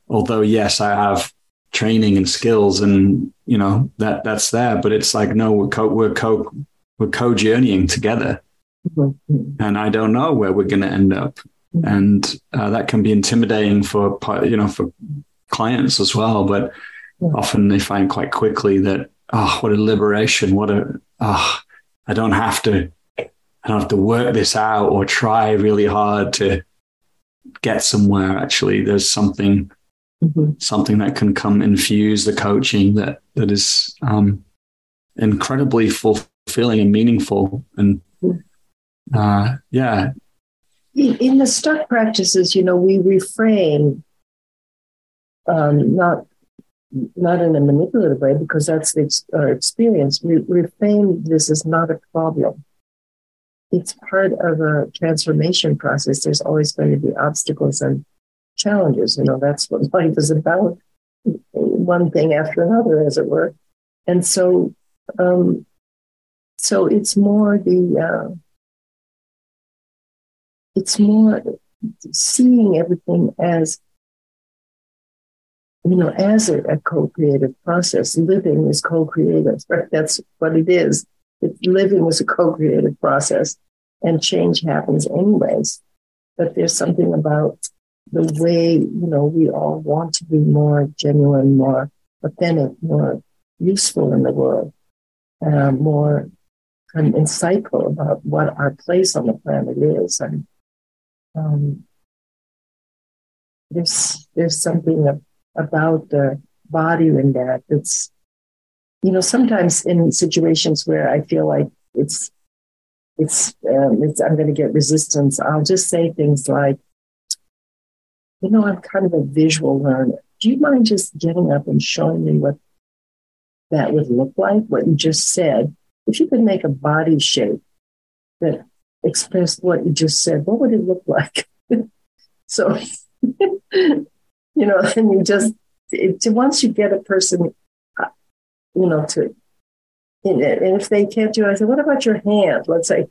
although yes, I have training and skills and you know that that's there but it's like no we're co we're co we're co-journeying together mm-hmm. and i don't know where we're going to end up and uh, that can be intimidating for you know for clients as well but. Often they find quite quickly that oh what a liberation what a oh i don't have to i don't have to work this out or try really hard to get somewhere actually there's something mm-hmm. something that can come infuse the coaching that that is um, incredibly fulfilling and meaningful. And uh, yeah, in the stuck practices, you know, we reframe um, not not in a manipulative way because that's the, our experience. We reframe this as not a problem. It's part of a transformation process. There's always going to be obstacles and challenges. You know, that's what life is about one thing after another, as it were. And so, um, so it's more the, uh, it's more seeing everything as, you know, as a, a co-creative process. Living is co-creative. Right? That's what it is. It, living is a co-creative process, and change happens anyways. But there's something about the way, you know, we all want to be more genuine, more authentic, more useful in the world, uh, more of insightful about what our place on the planet is. And um, there's there's something about the body in that It's, you know sometimes in situations where I feel like it's it's, um, it's I'm going to get resistance. I'll just say things like, you know, I'm kind of a visual learner. Do you mind just getting up and showing me what that would look like? What you just said. If you could make a body shape that expressed what you just said, what would it look like? so, you know, and you just it, once you get a person, uh, you know, to and if they can't do it, I said, what about your hand? Let's say,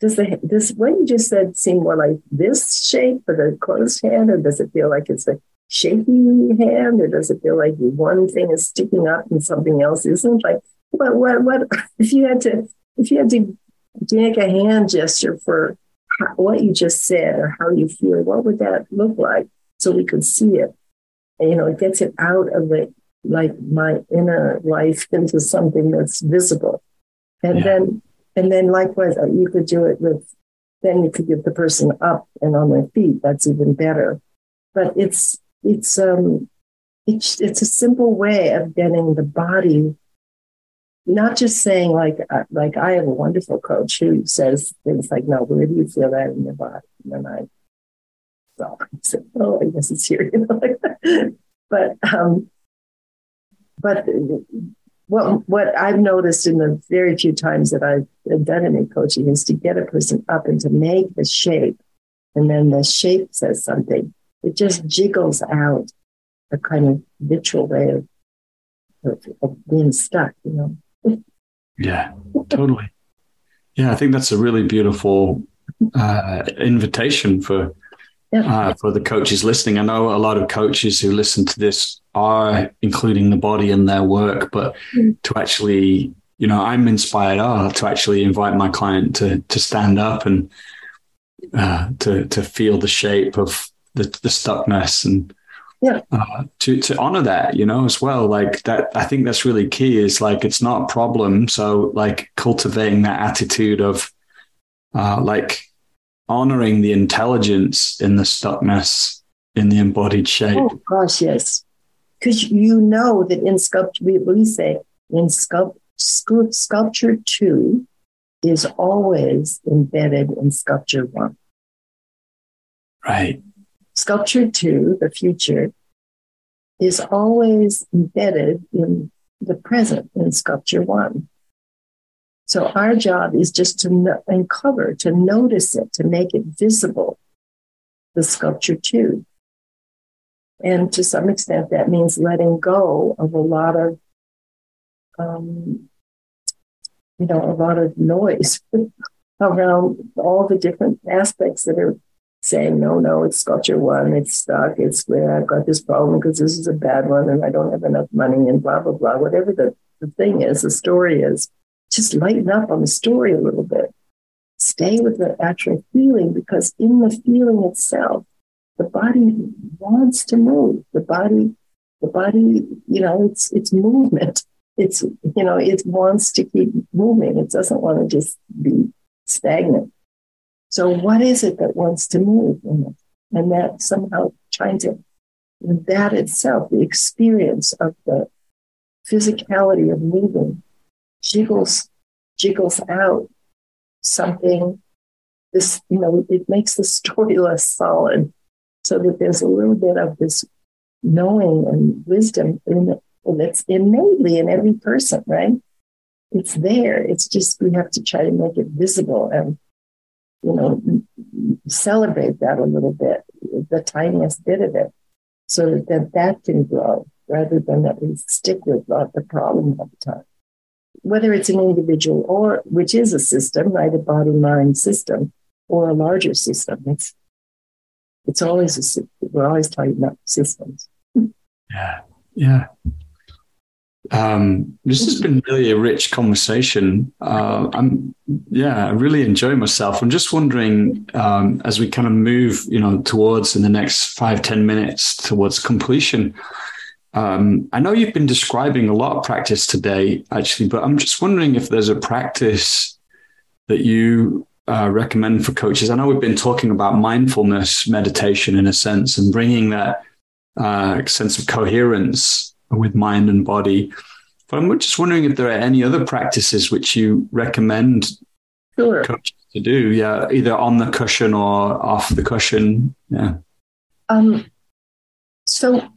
does the this what you just said seem more like this shape for the closed hand, or does it feel like it's a shaky hand, or does it feel like one thing is sticking up and something else isn't? Like, what what what if you had to if you had to make a hand gesture for what you just said or how you feel, what would that look like so we could see it? You know, it gets it out of the like my inner life into something that's visible. And yeah. then, and then likewise, uh, you could do it with, then you could get the person up and on their feet. That's even better. But it's, it's, um, it's, it's a simple way of getting the body, not just saying like, uh, like I have a wonderful coach who says things like, no, where do you feel that in your body? And then I, I said, oh, I guess it's here, you know, but, um, but what what I've noticed in the very few times that I've done any coaching is to get a person up and to make the shape, and then the shape says something. It just jiggles out a kind of habitual way of, of, of being stuck, you know. yeah, totally. Yeah, I think that's a really beautiful uh, invitation for uh, for the coaches listening. I know a lot of coaches who listen to this are including the body in their work, but mm. to actually, you know, I'm inspired uh, to actually invite my client to to stand up and uh, to to feel the shape of the, the stuckness and yeah. Uh, to to honor that, you know, as well. Like that, I think that's really key. Is like it's not a problem. So like cultivating that attitude of uh, like honoring the intelligence in the stuckness in the embodied shape. Oh gosh, yes. Because you know that in sculpture, we, we say in sculpt, sculpture two is always embedded in sculpture one. Right. Sculpture two, the future, is always embedded in the present in sculpture one. So our job is just to no- uncover, to notice it, to make it visible, the sculpture two. And to some extent, that means letting go of a lot of, um, you know, a lot of noise around all the different aspects that are saying, no, no, it's sculpture one, it's stuck, it's where I've got this problem because this is a bad one and I don't have enough money and blah, blah, blah, whatever the, the thing is, the story is just lighten up on the story a little bit. Stay with the actual feeling because in the feeling itself, the body wants to move. The body, the body, you know, it's it's movement. It's you know, it wants to keep moving. It doesn't want to just be stagnant. So what is it that wants to move? And that somehow trying to that itself, the experience of the physicality of moving jiggles jiggles out something this you know it makes the story less solid. So that there's a little bit of this knowing and wisdom in it and innately in every person right? It's there. It's just we have to try to make it visible and you know celebrate that a little bit the tiniest bit of it so that that, that can grow rather than that we stick with the problem all the time whether it's an individual or which is a system, right? A body mind system or a larger system. It's it's always a. We're always talking about systems. Yeah. Yeah. Um, this has been really a rich conversation. Uh, I'm, yeah, I really enjoy myself. I'm just wondering, um, as we kind of move, you know, towards in the next five ten minutes towards completion, um, I know you've been describing a lot of practice today, actually, but I'm just wondering if there's a practice that you uh, recommend for coaches? I know we've been talking about mindfulness meditation in a sense and bringing that uh, sense of coherence with mind and body. But I'm just wondering if there are any other practices which you recommend sure. coaches to do. Yeah, either on the cushion or off the cushion. Yeah. Um, so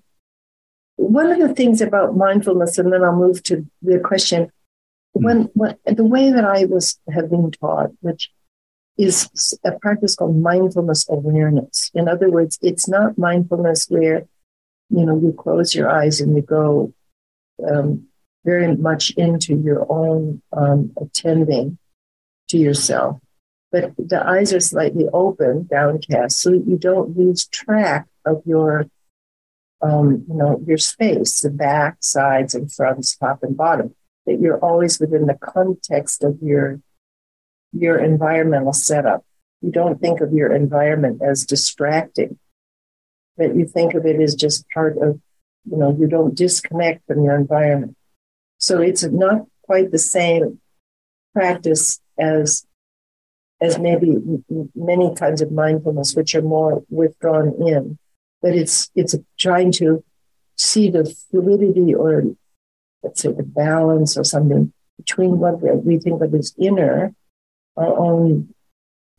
one of the things about mindfulness, and then I'll move to the question. When, when the way that I was have been taught, which is a practice called mindfulness awareness. In other words, it's not mindfulness where you know you close your eyes and you go um, very much into your own um, attending to yourself, but the eyes are slightly open, downcast, so you don't lose track of your um, you know, your space, the back, sides, and fronts, top and bottom, that you're always within the context of your your environmental setup. You don't think of your environment as distracting, but you think of it as just part of, you know, you don't disconnect from your environment. So it's not quite the same practice as as maybe many kinds of mindfulness, which are more withdrawn in but it's it's trying to see the fluidity or let's say the balance or something between what we think of as inner, our own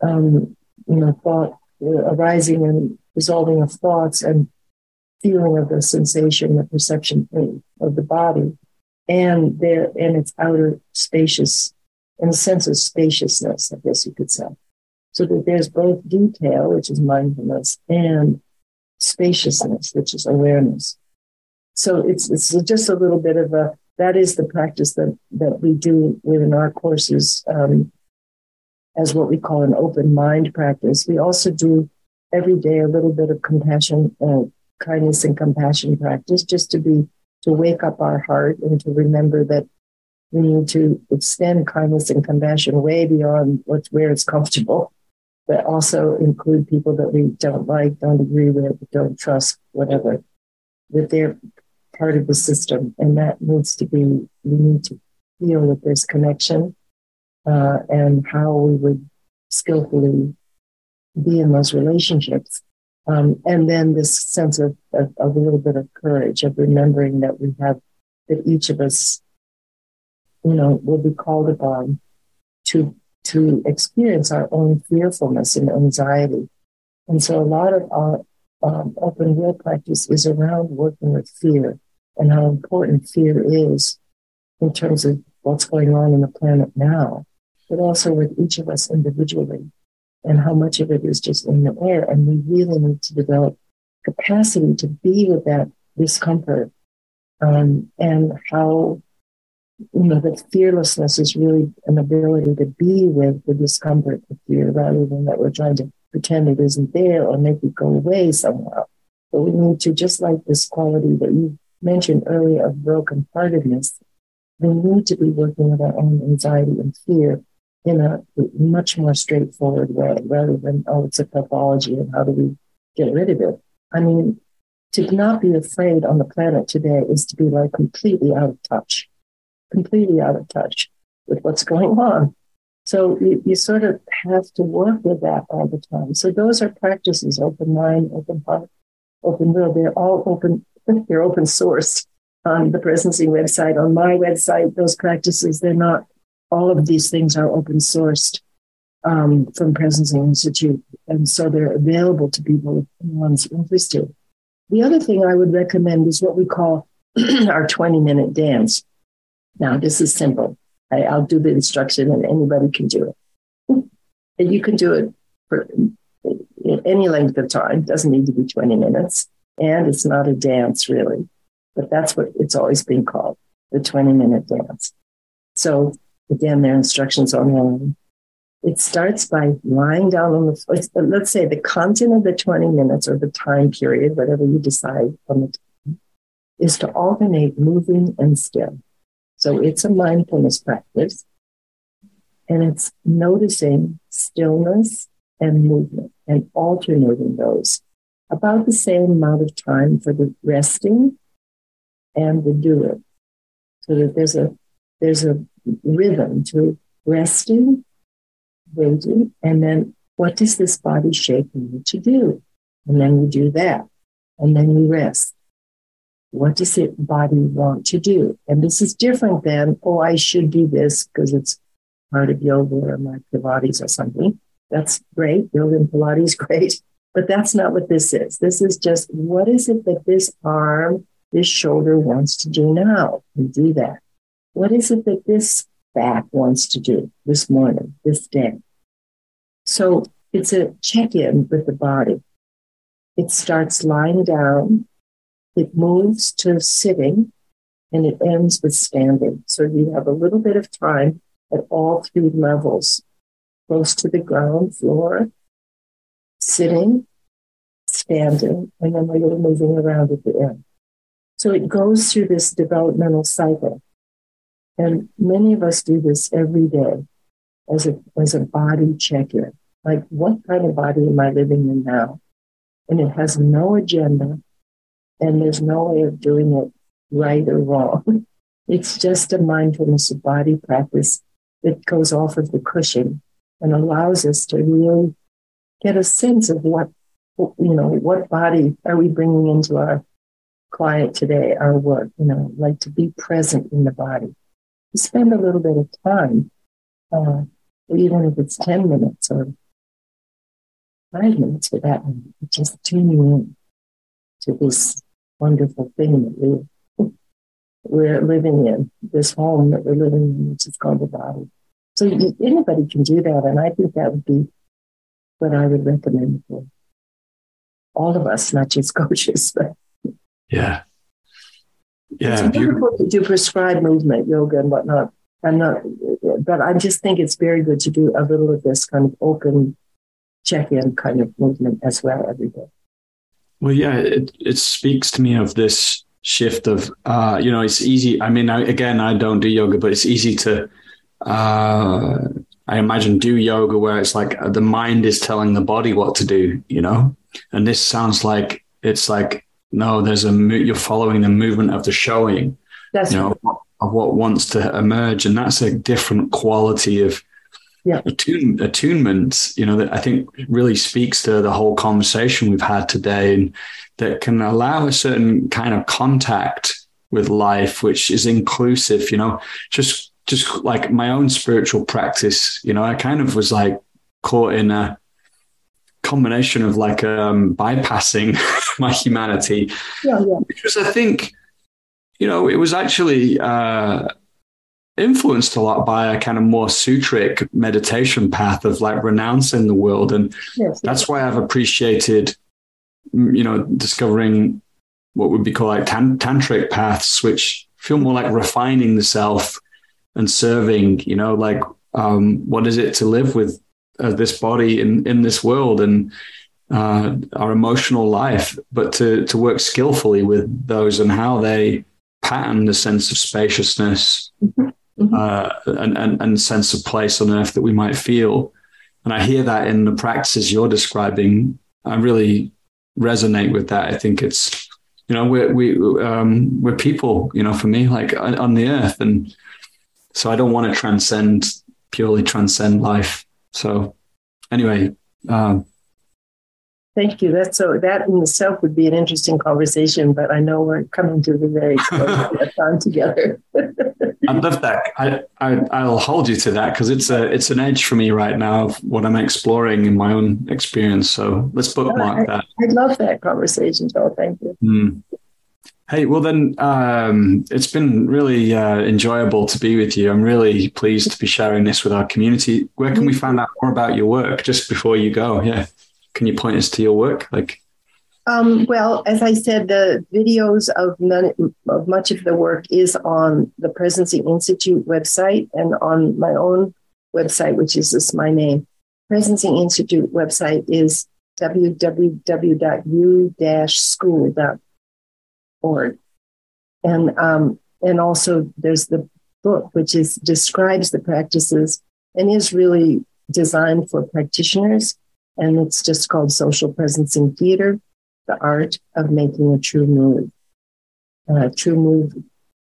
um, you know thought arising and dissolving of thoughts and feeling of the sensation, the perception of the body, and there and its outer spacious, in a sense of spaciousness, I guess you could say. So that there's both detail, which is mindfulness, and spaciousness, which is awareness. So it's, it's just a little bit of a, that is the practice that, that we do within our courses um, as what we call an open mind practice. We also do every day a little bit of compassion, uh, kindness and compassion practice just to be, to wake up our heart and to remember that we need to extend kindness and compassion way beyond what's where it's comfortable but also include people that we don't like, don't agree with, don't trust, whatever, that they're part of the system. And that needs to be, we need to feel that there's connection uh, and how we would skillfully be in those relationships. Um, and then this sense of, of, of a little bit of courage of remembering that we have, that each of us, you know, will be called upon to to experience our own fearfulness and anxiety. And so a lot of our um, open will practice is around working with fear and how important fear is in terms of what's going on in the planet now, but also with each of us individually and how much of it is just in the air. And we really need to develop capacity to be with that discomfort um, and how you know, that fearlessness is really an ability to be with the discomfort of fear rather than that we're trying to pretend it isn't there or make it go away somehow. But we need to, just like this quality that you mentioned earlier of brokenheartedness, we need to be working with our own anxiety and fear in a much more straightforward way rather than, oh, it's a pathology and how do we get rid of it? I mean, to not be afraid on the planet today is to be like completely out of touch completely out of touch with what's going on. So you, you sort of have to work with that all the time. So those are practices, open mind, open heart, open will. They're all open, they're open source on the Presencing website. On my website, those practices, they're not, all of these things are open sourced um, from Presencing Institute. And so they're available to people if anyone's interested. The other thing I would recommend is what we call our 20 minute dance. Now, this is simple. I, I'll do the instruction and anybody can do it. and you can do it for any length of time. It doesn't need to be 20 minutes. And it's not a dance, really. But that's what it's always been called the 20 minute dance. So, again, there are instructions online. It starts by lying down on the, floor. let's say the content of the 20 minutes or the time period, whatever you decide on the time, is to alternate moving and still. So it's a mindfulness practice and it's noticing stillness and movement and alternating those about the same amount of time for the resting and the doing so that there's a there's a rhythm to resting waiting. And then what does this body shape need to do? And then we do that. And then we rest. What does it body want to do? And this is different than, oh, I should do this because it's part of yoga or my Pilates or something. That's great. Yoga and Pilates, great. But that's not what this is. This is just what is it that this arm, this shoulder wants to do now? And do that. What is it that this back wants to do this morning, this day? So it's a check in with the body. It starts lying down, it moves to sitting, and it ends with standing. So you have a little bit of time at all three levels close to the ground floor, sitting, standing, and then a little moving around at the end. So it goes through this developmental cycle. And many of us do this every day as a, as a body check in. Like, what kind of body am I living in now? And it has no agenda, and there's no way of doing it right or wrong. It's just a mindfulness of body practice that goes off of the cushion and allows us to really get a sense of what, you know, what body are we bringing into our client today, our work, you know, like to be present in the body. To spend a little bit of time, uh, even if it's 10 minutes or five minutes for that one, just tuning in to this wonderful thing that we, we're living in, this home that we're living in, which is called the body. So anybody can do that. And I think that would be what I would recommend for all of us, not just coaches. But yeah. Yeah. It's beautiful to do prescribed movement, yoga and whatnot. I'm not, but I just think it's very good to do a little of this kind of open check in kind of movement as well every day. Well, yeah, it, it speaks to me of this shift of, uh, you know, it's easy. I mean, I, again, I don't do yoga, but it's easy to, uh, I imagine, do yoga where it's like the mind is telling the body what to do, you know? And this sounds like it's like, no, there's a, you're following the movement of the showing, That's you know, right. of what wants to emerge. And that's a different quality of, yeah. Attune, attunement, you know, that I think really speaks to the whole conversation we've had today and that can allow a certain kind of contact with life, which is inclusive, you know, just, just like my own spiritual practice, you know, I kind of was like caught in a combination of like um, bypassing my humanity, yeah, yeah. which was, I think, you know, it was actually, uh, influenced a lot by a kind of more sutric meditation path of like renouncing the world. And yes, that's yes. why I've appreciated, you know, discovering what would be called like tan- tantric paths, which feel more like refining the self and serving, you know, like um, what is it to live with uh, this body in, in this world and uh, our emotional life, but to, to work skillfully with those and how they pattern the sense of spaciousness Mm-hmm. Mm-hmm. uh, and, and, and sense of place on earth that we might feel. And I hear that in the practices you're describing. I really resonate with that. I think it's, you know, we're, we, um, we're people, you know, for me, like on, the earth. And so I don't want to transcend, purely transcend life. So anyway, um, Thank you. That's so that in itself would be an interesting conversation, but I know we're coming to the very time together. I love that. I, I will hold you to that because it's a it's an edge for me right now of what I'm exploring in my own experience. So let's bookmark I, that. I'd love that conversation, Joel. Thank you. Mm. Hey, well then, um, it's been really uh, enjoyable to be with you. I'm really pleased to be sharing this with our community. Where can we find out more about your work? Just before you go, yeah. Can you point us to your work? Like, um, well, as I said, the videos of, none, of much of the work is on the Presencing Institute website and on my own website, which is just my name. Presencing Institute website is www.u-school.org. And, um, and also there's the book, which is describes the practices and is really designed for practitioners and it's just called Social Presencing Theater, the art of making a true move. Uh, true move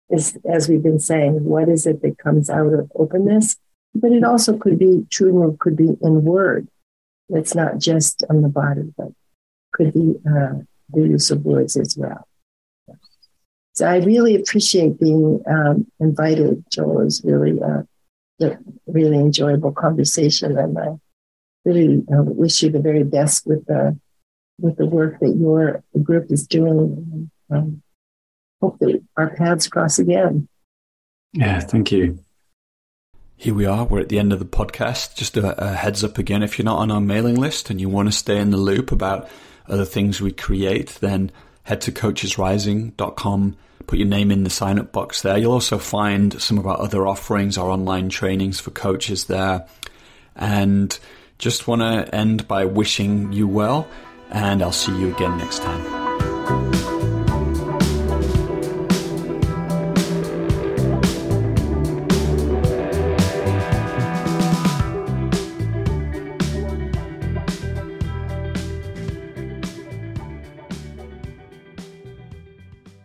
is, as we've been saying, what is it that comes out of openness? but it also could be true move could be in word. It's not just on the body, but could be uh, the use of words as well. So I really appreciate being um, invited. Joel is really uh, a really enjoyable conversation, and I really uh, wish you the very best with the with the work that your group is doing. Um, hope that our paths cross again. Yeah, thank you. Here we are. We're at the end of the podcast. Just a, a, heads up again if you're not on our mailing list and you want to stay in the loop about other things we create, then head to coachesrising.com. Put your name in the sign up box there. You'll also find some of our other offerings, our online trainings for coaches there. And just want to end by wishing you well, and I'll see you again next time.